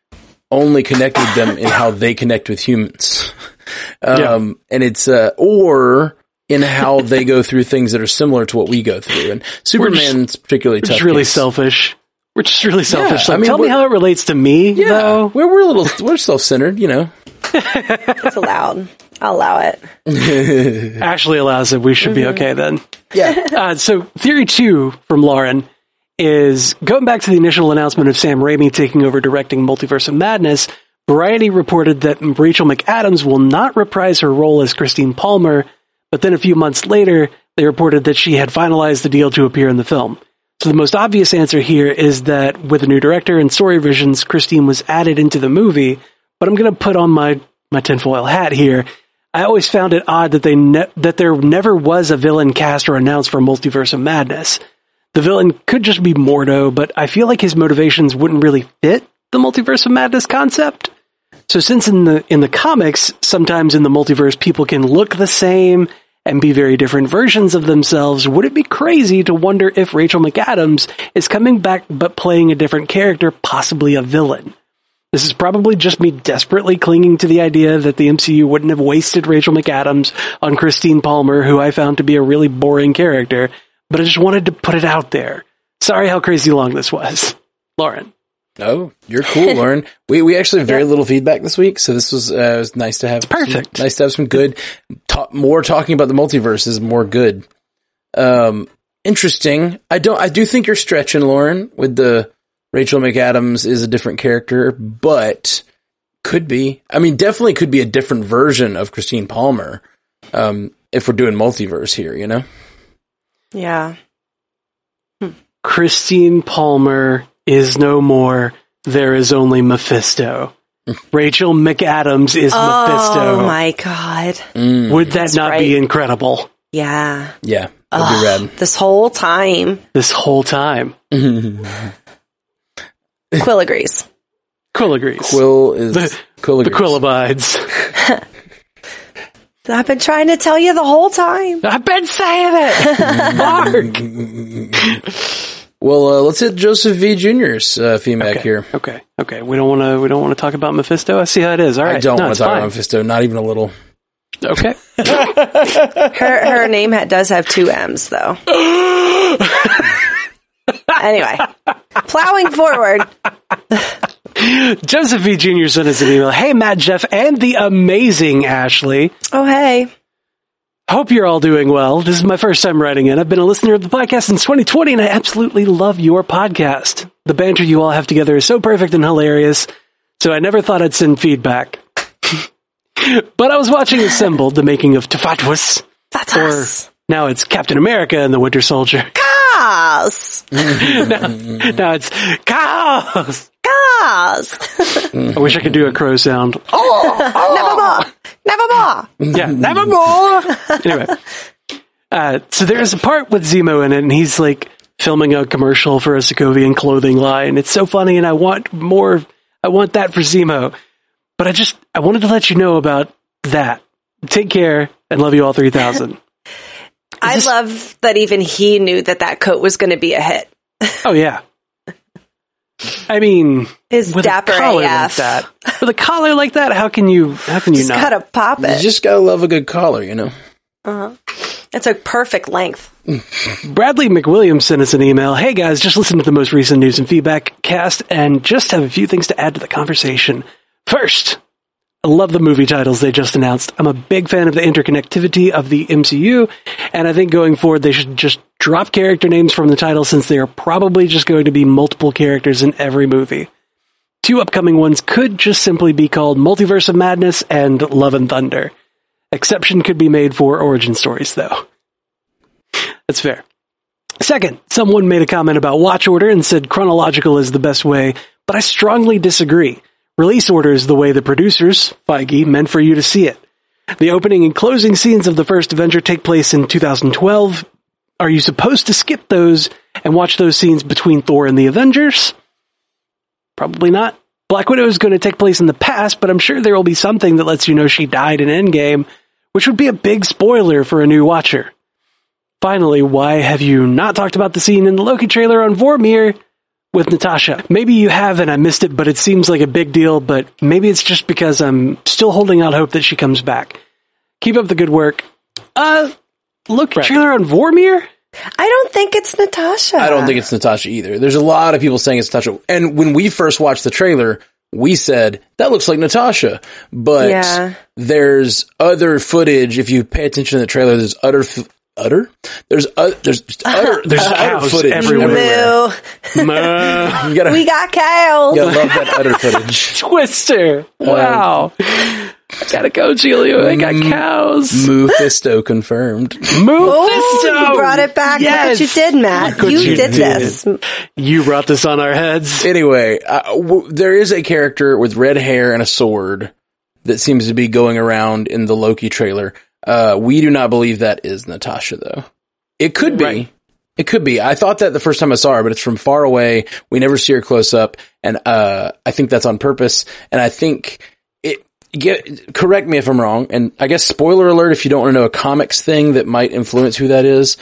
only connect with them in how they connect with humans. Um, and it's, uh, or in how they go through things that are similar to what we go through. And Superman's particularly We're tough. just really case. selfish. We're just really selfish. I Like, mean, tell me how it relates to me, Yeah, though. we're, we're a little, we're self-centered, you know. It's allowed. I'll allow it. Ashley allows it. We should be okay then. Yeah. Uh, so, theory two from Lauren is going back to the initial announcement of Sam Raimi taking over directing Multiverse of Madness. Variety reported that Rachel McAdams will not reprise her role as Christine Palmer, but then a few months later, they reported that she had finalized the deal to appear in the film. So the most obvious answer here is that with a new director and story visions, Christine was added into the movie. But I'm going to put on my my tinfoil hat here. I always found it odd that they ne- that there never was a villain cast or announced for Multiverse of Madness. The villain could just be Mordo, but I feel like his motivations wouldn't really fit the Multiverse of Madness concept. So since in the in the comics, sometimes in the multiverse people can look the same and be very different versions of themselves, would it be crazy to wonder if Rachel McAdams is coming back but playing a different character, possibly a villain? This is probably just me desperately clinging to the idea that the MCU wouldn't have wasted Rachel McAdams on Christine Palmer, who I found to be a really boring character, but I just wanted to put it out there. Sorry how crazy long this was. Lauren. Oh, you're cool, Lauren. we we actually have very little feedback this week, so this was uh, was nice to have. perfect. Some, nice to have some good talk, more talking about the multiverse is more good. Um, interesting. I don't. I do think you're stretching, Lauren, with the Rachel McAdams is a different character, but could be. I mean, definitely could be a different version of Christine Palmer. Um, if we're doing multiverse here, you know. Yeah. Christine Palmer is no more. There is only Mephisto. Rachel McAdams is Mephisto. Oh my god. Would that not be incredible Yeah. Yeah, that'd be rad. This whole time. this whole time? Quill agrees. Quill agrees. Quill is The- Quill the agrees. Quill abides. I've been trying to tell you the whole time. I've been saying it. Mark. Well, uh, let's hit Joseph V. Jr.'s uh, feedback here. Okay. Okay. We don't want to. We don't want to talk about Mephisto. I see how it is. All right. I don't No, want to talk fine. about Mephisto, not even a little. Okay. Her her name ha- does have two M's though. Anyway, plowing forward. Joseph V. Jr. sent us an email. Hey, Matt, Jeff, and the amazing Ashley. Oh hey, Hope you're all doing well. This is my first time writing in. I've been a listener of the podcast since 2020 and I absolutely love your podcast. The banter you all have together is so perfect and hilarious. So I never thought I'd send feedback. but I was watching Assembled, the making of Tefatwas, that's or us. now it's Captain America and the Winter Soldier. Cars, now it's chaos. cars. I wish I could do a crow sound. Never more. Never more. Yeah, never more. anyway, uh, so there's a part with Zemo in it, and he's like filming a commercial for a Sokovian clothing line. It's so funny, and I want more. I want that for Zemo, but I just I wanted to let you know about that. Take care and love you all three thousand. I this- love that even he knew that that coat was going to be a hit. oh yeah. I mean, His with dapper a collar like that, with a collar like that, how can you? How can you Just not? gotta pop it. You just gotta love a good collar, you know. Uh-huh. It's a perfect length. Bradley McWilliams sent us an email. Hey guys, just listened to the most recent news and feedback cast and just have a few things to add to the conversation. First, I love the movie titles they just announced. I'm a big fan of the interconnectivity of the MCU, and I think going forward they should just drop character names from the title since they are probably just going to be multiple characters in every movie. Two upcoming ones could just simply be called Multiverse of Madness and Love and Thunder. Exception could be made for origin stories though. That's fair. Second, someone made a comment about watch order and said chronological is the best way, but I strongly disagree. Release order is the way the producers, Feige, meant for you to see it. The opening and closing scenes of the first Avenger take place in 2012. Are you supposed to skip those and watch those scenes between Thor and the Avengers? Probably not. Black Widow is going to take place in the past, but I'm sure there will be something that lets you know she died in Endgame, which would be a big spoiler for a new watcher. Finally, why have you not talked about the scene in the Loki trailer on Vormir with Natasha? Maybe you have and I missed it, but it seems like a big deal, but maybe it's just because I'm still holding out hope that she comes back. Keep up the good work. Uh, Loki trailer on Vormir? I don't think it's Natasha. I don't think it's Natasha either. There's a lot of people saying it's Natasha. And when we first watched the trailer, we said, that looks like Natasha. But Yeah. there's other footage. If you pay attention to the trailer, there's other f- utter? There's, uh, there's utter, There's utter footage everywhere. everywhere. Moo. Meh. You gotta, We got cows. you gotta love that utter footage. Twister. Wow. I gotta go, Julio. I got cows. Mephisto confirmed. Mephisto. Oh, you brought it back. Yes. Look you did, Matt. Look You, you did, did. this. You brought this on our heads. Anyway, uh, w- there is a character with red hair and a sword that seems to be going around in the Loki trailer. Uh, we do not believe that is Natasha though. It could be. Right. It could be. I thought that the first time I saw her, but it's from far away. We never see her close up. And, uh, I think that's on purpose. And I think it, get, correct me if I'm wrong. And I guess spoiler alert if you don't want to know a comics thing that might influence who that is.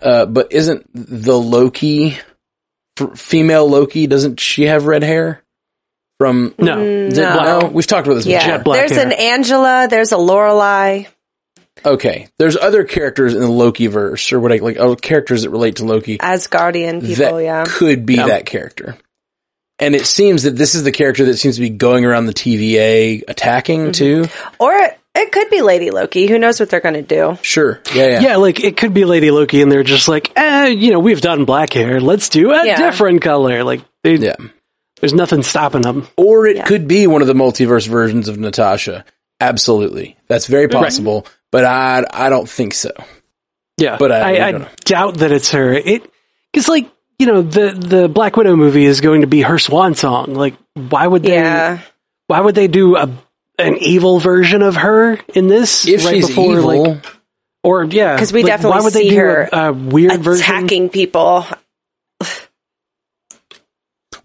Uh, but isn't the Loki, f- female Loki, doesn't she have red hair? From, No. No. no, we've talked about this. Yeah. Jet black There's hair. an Angela. There's a Lorelei. Okay. There's other characters in the Loki verse or what I, like, oh, characters that relate to Loki. Asgardian people. that yeah. could be Yeah. that character. And it seems that this is the character that seems to be going around the TVA attacking too. Or it could be Lady Loki. Who knows what they're going to do? Sure. Yeah, yeah. Yeah, like it could be Lady Loki, and they're just like, eh, you know, we've done black hair. Let's do a Yeah. different color. Like, they, Yeah. there's nothing stopping them. Or it Yeah. could be one of the multiverse versions of Natasha. Absolutely. That's very possible, but I I don't think so. Yeah, But I- I, I I doubt that it's her. It because like you know the the Black Widow movie is going to be her swan song. Like, why would they? Yeah. Why would they do a an evil version of her in this? If right she's before, evil, like, or yeah, because we like, definitely why would they see do her a, a weird version? Attacking people.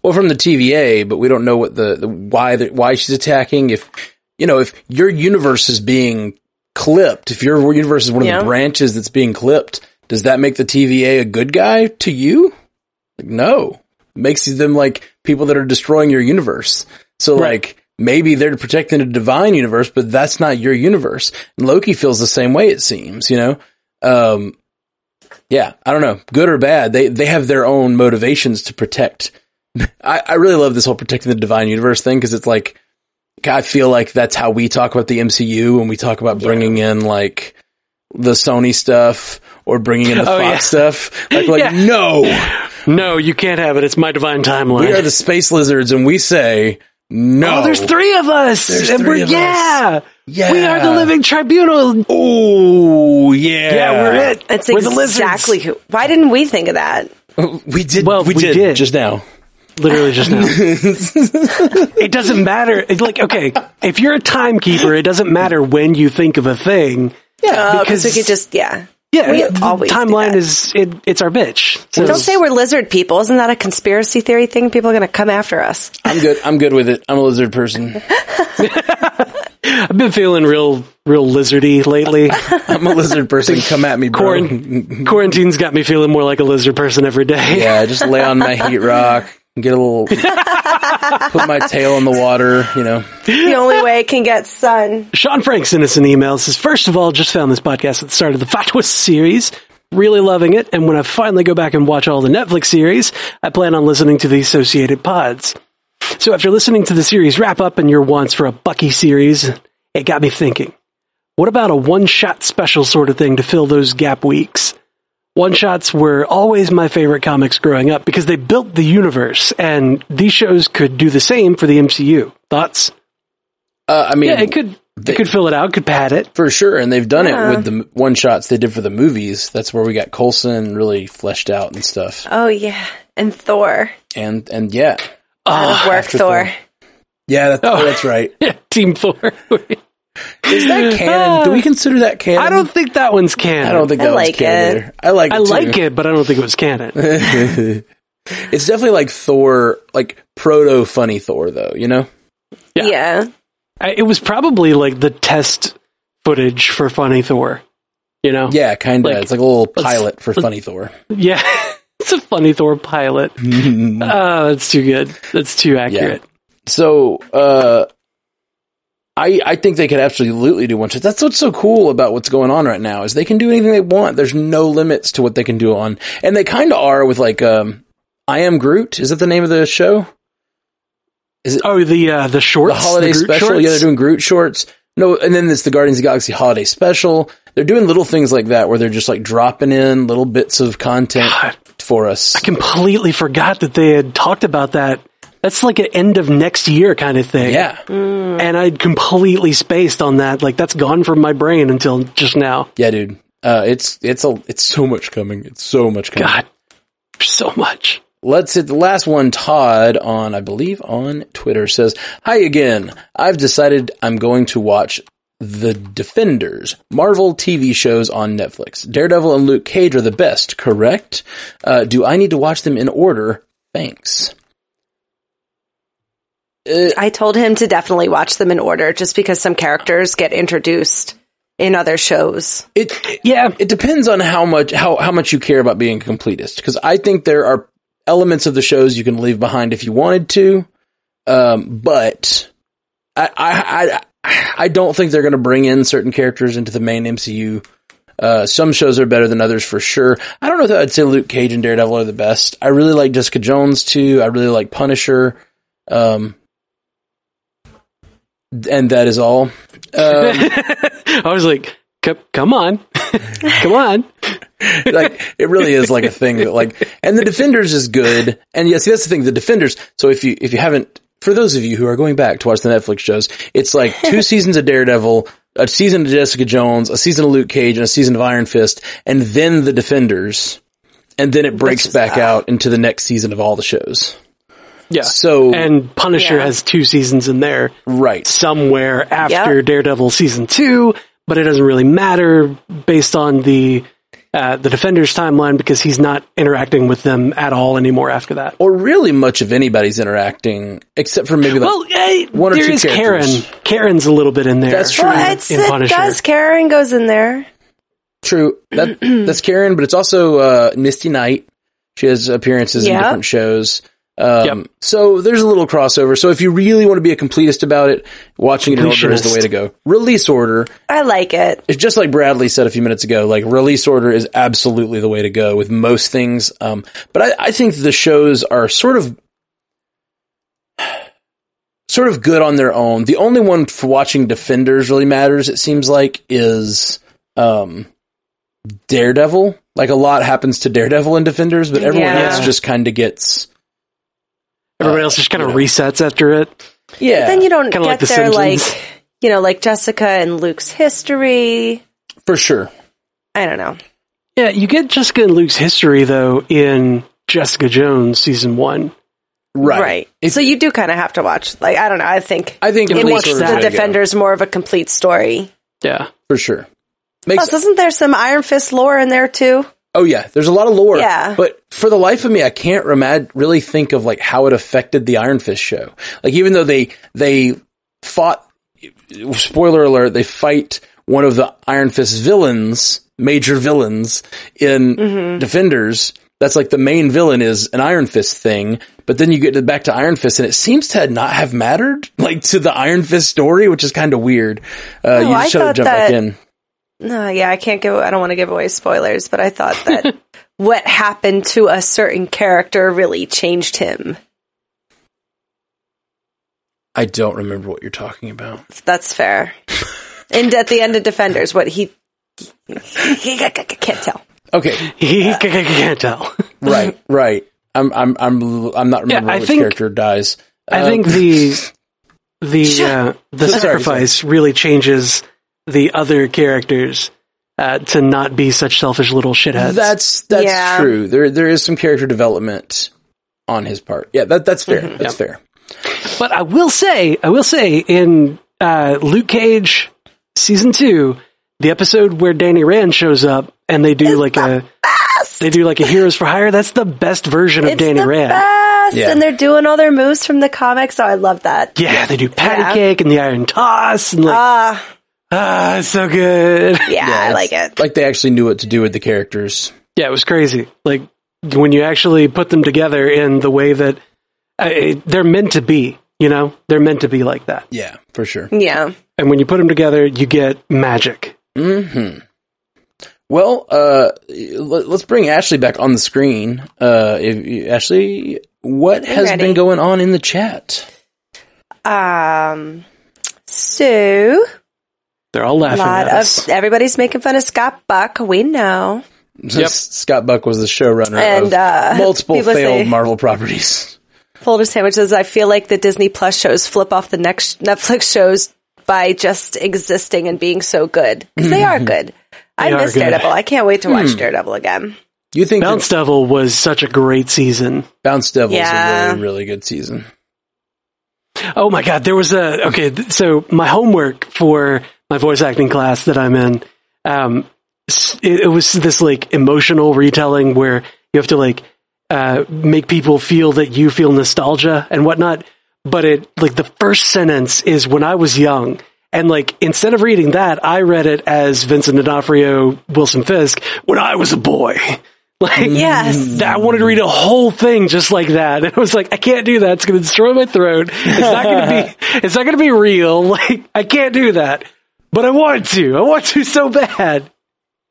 well, from the TVA, but we don't know what the, the why the, why she's attacking. If you know, if your universe is being clipped, if your universe is one of Yeah. the branches that's being clipped, does that make the TVA a good guy to you? Like, no, it makes them like people that are destroying your universe. So Right. like maybe they're protecting a divine universe, but that's not your universe. And Loki feels the same way. It seems, you know. Um, yeah, I don't know, good or bad. They they have their own motivations to protect. I, I really love this whole protecting the divine universe thing because it's like I feel like that's how we talk about the MCU when we talk about bringing in like the Sony stuff or bringing in the Oh, Fox yeah. stuff. Like, like Yeah. no, No, you can't have it. It's my divine timeline. we are the space lizards, and we say no. Oh, there's three of us. There's and three we're, of us. yeah. Yeah. We are the living tribunal. Oh yeah, Yeah, we're it. That's we're the lizards. exactly who. Why didn't we think of that? We did. Well, we, we did, did. just now. Literally just now. it doesn't matter. It's like, okay, if you're a timekeeper, it doesn't matter when you think of a thing. Yeah, because because- we could just yeah. Yeah, We the always timeline is it, it's our bitch. So- Don't say we're lizard people. Isn't that a conspiracy theory thing? People are going to come after us. I'm good. I'm good with it. I'm a lizard person. I've been feeling real, real lizardy lately. I'm a lizard person. Come at me, bro. Quarant- quarantine's got me feeling more like a lizard person every day. yeah, just lay on my heat rock, get a little, put my tail in the water. You know, The only way it can get sun. Sean Frank sent us an email. Says, first of all, just found this podcast at the start of the Fatwa series. Really loving it. And when I finally go back and watch all the Netflix series, I plan on listening to the associated pods. So after listening to the series wrap up and your wants for a Bucky series, it got me thinking. What about a one shot special sort of thing to fill those gap weeks? One shots were always my favorite comics growing up because they built the universe, and these shows could do the same for the MCU. Thoughts? uh, I mean, Yeah, it could. They- it could fill it out. Could pad it. for sure, and they've done Yeah. it with the one shots they did for the movies. That's where we got Coulson really fleshed out and stuff. Oh yeah, and Thor. And and yeah, Out of work, Thor. Thor. yeah, that's Oh. that's right. Yeah, Team Thor. Is that canon? Do we consider that canon? I don't think that one's canon. I don't think I that was like canon it. either. I like. It I too. like it, but I don't think it was canon. It's definitely like Thor, like proto funny Thor, though. You know? Yeah. Yeah. I, it was probably like the test footage for Funny Thor. You know? Yeah, kind of. Like, it's like a little pilot for funny Thor. Yeah. it's a Funny Thor pilot. Oh, that's too good. That's too accurate. So, uh, I I think they could absolutely do one shot. That's what's so cool about what's going on right now is they can do anything they want. There's no limits to what they can do on, and they kind of are with like um, I am Groot. Is that the name of the show? Is it? Oh, the uh, the shorts, the holiday Groot special. shorts? Yeah, they're doing Groot shorts. No, and then it's the Guardians of the Galaxy holiday special. They're doing little things like that where they're just like dropping in little bits of content God. for us. I completely forgot that they had talked about that. That's like an end of next year kind of thing. Yeah, And I'd completely spaced on that. Like that's gone from my brain until just now. yeah, dude. Uh, it's it's a it's so much coming. It's so much coming. God, so much. let's hit the last one. Todd on, I believe on Twitter says, Hi again. I've decided I'm going to watch The Defenders, Marvel TV shows on Netflix. Daredevil and Luke Cage are the best, correct? Uh, do I need to watch them in order? Thanks. I told him to definitely watch them in order just because some characters get introduced in other shows. It, it- yeah, it depends on how much how how much you care about being a completist. Because I think there are elements of the shows you can leave behind if you wanted to, um, but I I I, I don't think they're going to bring in certain characters into the main MCU. Uh, some shows are better than others for sure. I don't know if I'd say Luke Cage and Daredevil are the best. I really like Jessica Jones too. I really like Punisher. Um, and that is all. Um, I was like, come on, come on. like it really is like a thing that like and the defenders is good and yes that's the thing the defenders so if you if you haven't for those of you who are going back to watch the netflix shows it's like two seasons of daredevil a season of jessica jones a season of luke cage and a season of iron fist and then the defenders and then it breaks is- back out into the next season of all the shows Yeah. so and Punisher Yeah. has two seasons in there right somewhere after Yep. Daredevil season two, but it doesn't really matter based on the uh, the Defenders timeline because he's not interacting with them at all anymore after that. or really much of anybody's interacting except for maybe like Well, eh, one or two is characters. Karen. Karen's a little bit in there. That's true. Well, it's, in it Punisher. does. Karen goes in there. True. That that's Karen, but it's also uh, Misty Knight. She has appearances in different shows. Um, Yep. So there's a little crossover. So if you really want to be a completist about it, watching it in order is the way to go. Release order. I like it. It's just like Bradley said a few minutes ago. Like release order is absolutely the way to go with most things. Um, but I, I think the shows are sort of sort of good on their own. The only one for watching Defenders really matters. It seems like is um, Daredevil. Like a lot happens to Daredevil in Defenders, but everyone Yeah. else just kind of gets Everybody else just kind of resets after it. yeah. Then you don't Kinda get like The there like, you know, like Jessica and Luke's history. for sure. I don't know. Yeah, you get Jessica and Luke's history though in Jessica Jones season one. Right. Right. It's- so you do kind of have to watch. Like, I don't know. I think I think it release makes the way to go, Defenders more of a complete story. Yeah. for sure. Makes Plus, isn't there some Iron Fist lore in there too? Oh yeah, there's a lot of lore. Yeah. But for the life of me, I can't remad- really think of like how it affected the Iron Fist show. Like even though they they fought, spoiler alert, they fight one of the Iron Fist villains, major villains in Mm-hmm. Defenders. That's like the main villain is an Iron Fist thing, but then you get to- back to Iron Fist and it seems to not have mattered like to the Iron Fist story, which is kind of weird. Uh, you Oh, I just should have thought jumped back in. No, yeah, I can't give. I don't want to give away spoilers, but I thought that what happened to a certain character really changed him. I don't remember what you're talking about. That's fair. and at the end of Defenders, what he, he can't tell. Okay, He can't tell. right, right. I'm, I'm, I'm, I'm not remembering I which think- character dies. I Um, think the the uh, the Sorry, sacrifice really changes the other characters uh, to not be such selfish little shitheads. that's that's Yeah. true. There, there is some character development on his part. Yeah, that that's fair. That's fair. But I will say, I will say, in uh, Luke Cage season two, the episode where Danny Rand shows up and they do like a they do like a Heroes for Hire. That's the best version of It's Danny the Rand. best, Yeah. and they're doing all their moves from the comics. So I love that. Yeah, they do patty Yeah. cake and the iron toss and like Ah, ah, it's so good. yeah, I like it. Like they actually knew what to do with the characters. Yeah, it was crazy. Like when you actually put them together in the way that uh, they're meant to be. You know, they're meant to be like that. Yeah, for sure. Yeah, And when you put them together, you get magic. Hmm. Well, uh, let, us bring Ashley back on the screen. Uh, if, Ashley, what has ready. been going on in the chat? Um, so They're all laughing. a laughing lot at us. of everybody's making fun of Scott Buck. We know. Yep. Scott Buck was the showrunner And, of uh, multiple failed say- Marvel properties. Folder sandwiches. I feel like the Disney Plus shows flip off the next Netflix shows by just existing and being so good because they are good. I They are miss good. Daredevil. I can't wait to Hmm. watch Daredevil again. You think Bounce that Devil was such a great season. Bounce Devil's Yeah. a really, really good season. Oh my god, there was a okay. So my homework for my voice acting class that I'm in, um, it, it was this like emotional retelling where you have to like uh, make people feel that you feel nostalgia and whatnot. But it like the first sentence is when I was young, and like instead of reading that, I read it as Vincent D'Onofrio, Wilson Fisk when I was a boy. Like Yes. I wanted to read a whole thing just like that. And I was like, I can't do that. It's going to destroy my throat. It's not going to be, it's not going to be real. Like, I can't do that. But I want to. I want to so bad.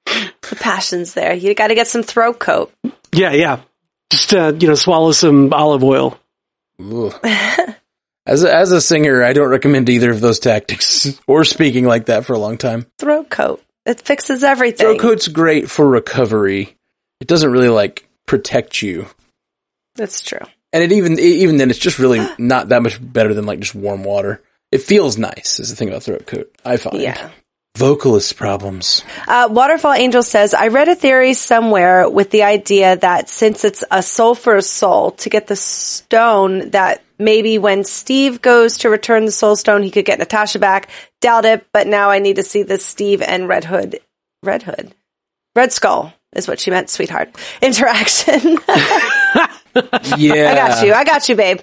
The passion's there. You got to get some throat coat. Yeah, yeah. Just, uh, you know, swallow some olive oil. As a, as a singer, I don't recommend either of those tactics or speaking like that for a long time. Throat coat. It fixes everything. Throat coat's great for recovery. It doesn't really like protect you. That's true. And it even even then it's just really not that much better than like just warm water. It feels nice is the thing about throat coat. I find. Yeah. Vocalist problems. Uh, Waterfall Angel says, I read a theory somewhere with the idea that since it's a soul for a soul, to get the stone, that maybe when Steve goes to return the soul stone, he could get Natasha back. Doubt it, but now I need to see the Steve and Red Hood, Red Hood, Red Skull is what she meant, sweetheart. Interaction. Yeah. I got you. I got you, babe.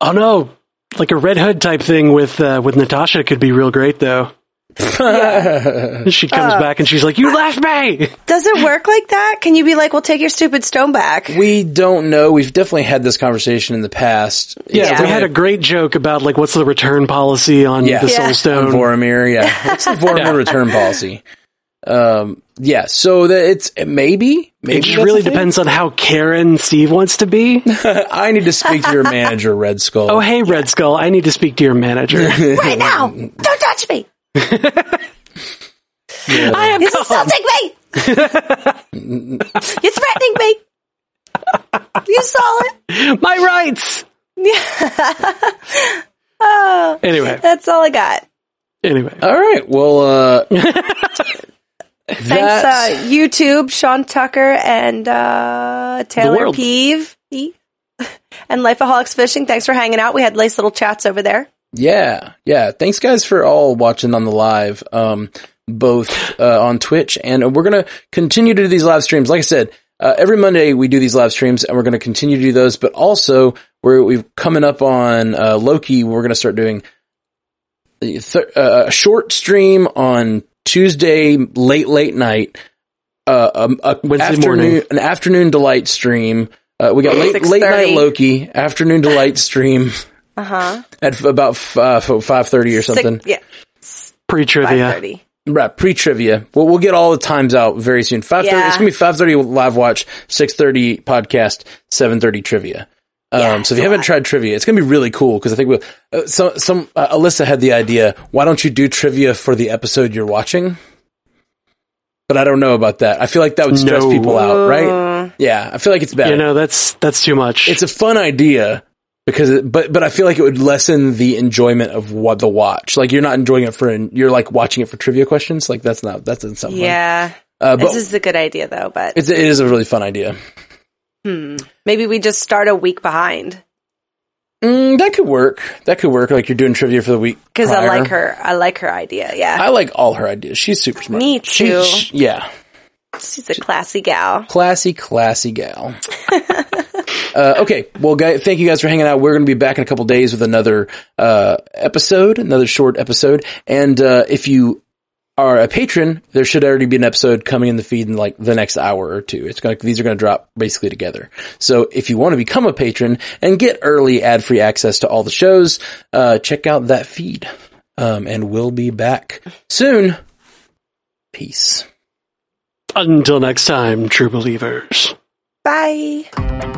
Oh no. Like a Red Hood type thing with, uh, with Natasha could be real great though. She comes back and she's like, you left me! Does it work like that? Can you be like, well, take your stupid stone back? We don't know. We've definitely had this conversation in the past. Yeah, Yeah. we had a great joke about like, what's the return policy on Yeah. the Yeah. Soul on Stone? Vormir, yeah. What's the Vormir return policy? Um, yeah, so that it's maybe, maybe It really depends on how Karen Steve wants to be. I need to speak to your manager, Red Skull. Oh, hey, Red Skull, I need to speak to your manager. Right now! Don't touch me! I am He's assaulting me! You're threatening me! You saw it! my rights. Oh, Anyway, that's all I got. Anyway, All right. Well, uh, Thanks, uh, YouTube, Sean Tucker, and uh, Taylor. Peeve, E- and Lifeaholics Fishing. Thanks for hanging out. We had nice little chats over there. Yeah, yeah. Thanks guys for all watching on the live, um, both uh, on Twitch, and we're gonna continue to do these live streams. Like I said, uh, every Monday we do these live streams, and we're gonna continue to do those. But also, we're we've coming up on uh, Loki. We're gonna start doing a th- uh, a short stream on Tuesday late late night. Uh, um, a Wednesday afternoon, morning. an afternoon delight stream. Uh, we got late late night Loki, afternoon delight stream Uh huh. at f- about f- uh, five thirty or something. yeah, Pre trivia. Right, pre trivia. Well, we'll get all the times out very soon. Five thirty. Yeah. It's gonna be five thirty live watch, six thirty podcast, seven thirty trivia. Um, Yeah, so if you haven't lot. tried trivia, it's gonna be really cool because I think we'll, uh, some some uh, Alyssa had the idea. Why don't you do trivia for the episode you're watching? But I don't know about that. I feel like that would stress No. people out, right? Yeah, I feel like it's bad. You know, that's that's too much. it's a fun idea because it, but but I feel like it would lessen the enjoyment of what the watch. Like you're not enjoying it for you're like watching it for trivia questions. Like that's not that doesn't sound. Yeah, Uh, but this is a good idea though. But it's, it is a really fun idea. Hmm, maybe we just start a week behind Mm, that could work. That could work. Like you're doing trivia for the week because I like her. I like her idea. Yeah, I like all her ideas. She's super smart. Me She- too. she- yeah, she's a classy gal. classy, classy gal. uh, okay, well, guys, thank you guys for hanging out. We're going to be back in a couple days with another uh, episode, another short episode. And uh, if you are a patron, there should already be an episode coming in the feed in like the next hour or two. It's going to, these are going to drop basically together. So if you want to become a patron and get early ad free access to all the shows, uh, check out that feed. Um, and we'll be back soon. Peace. Until next time, true believers. Bye.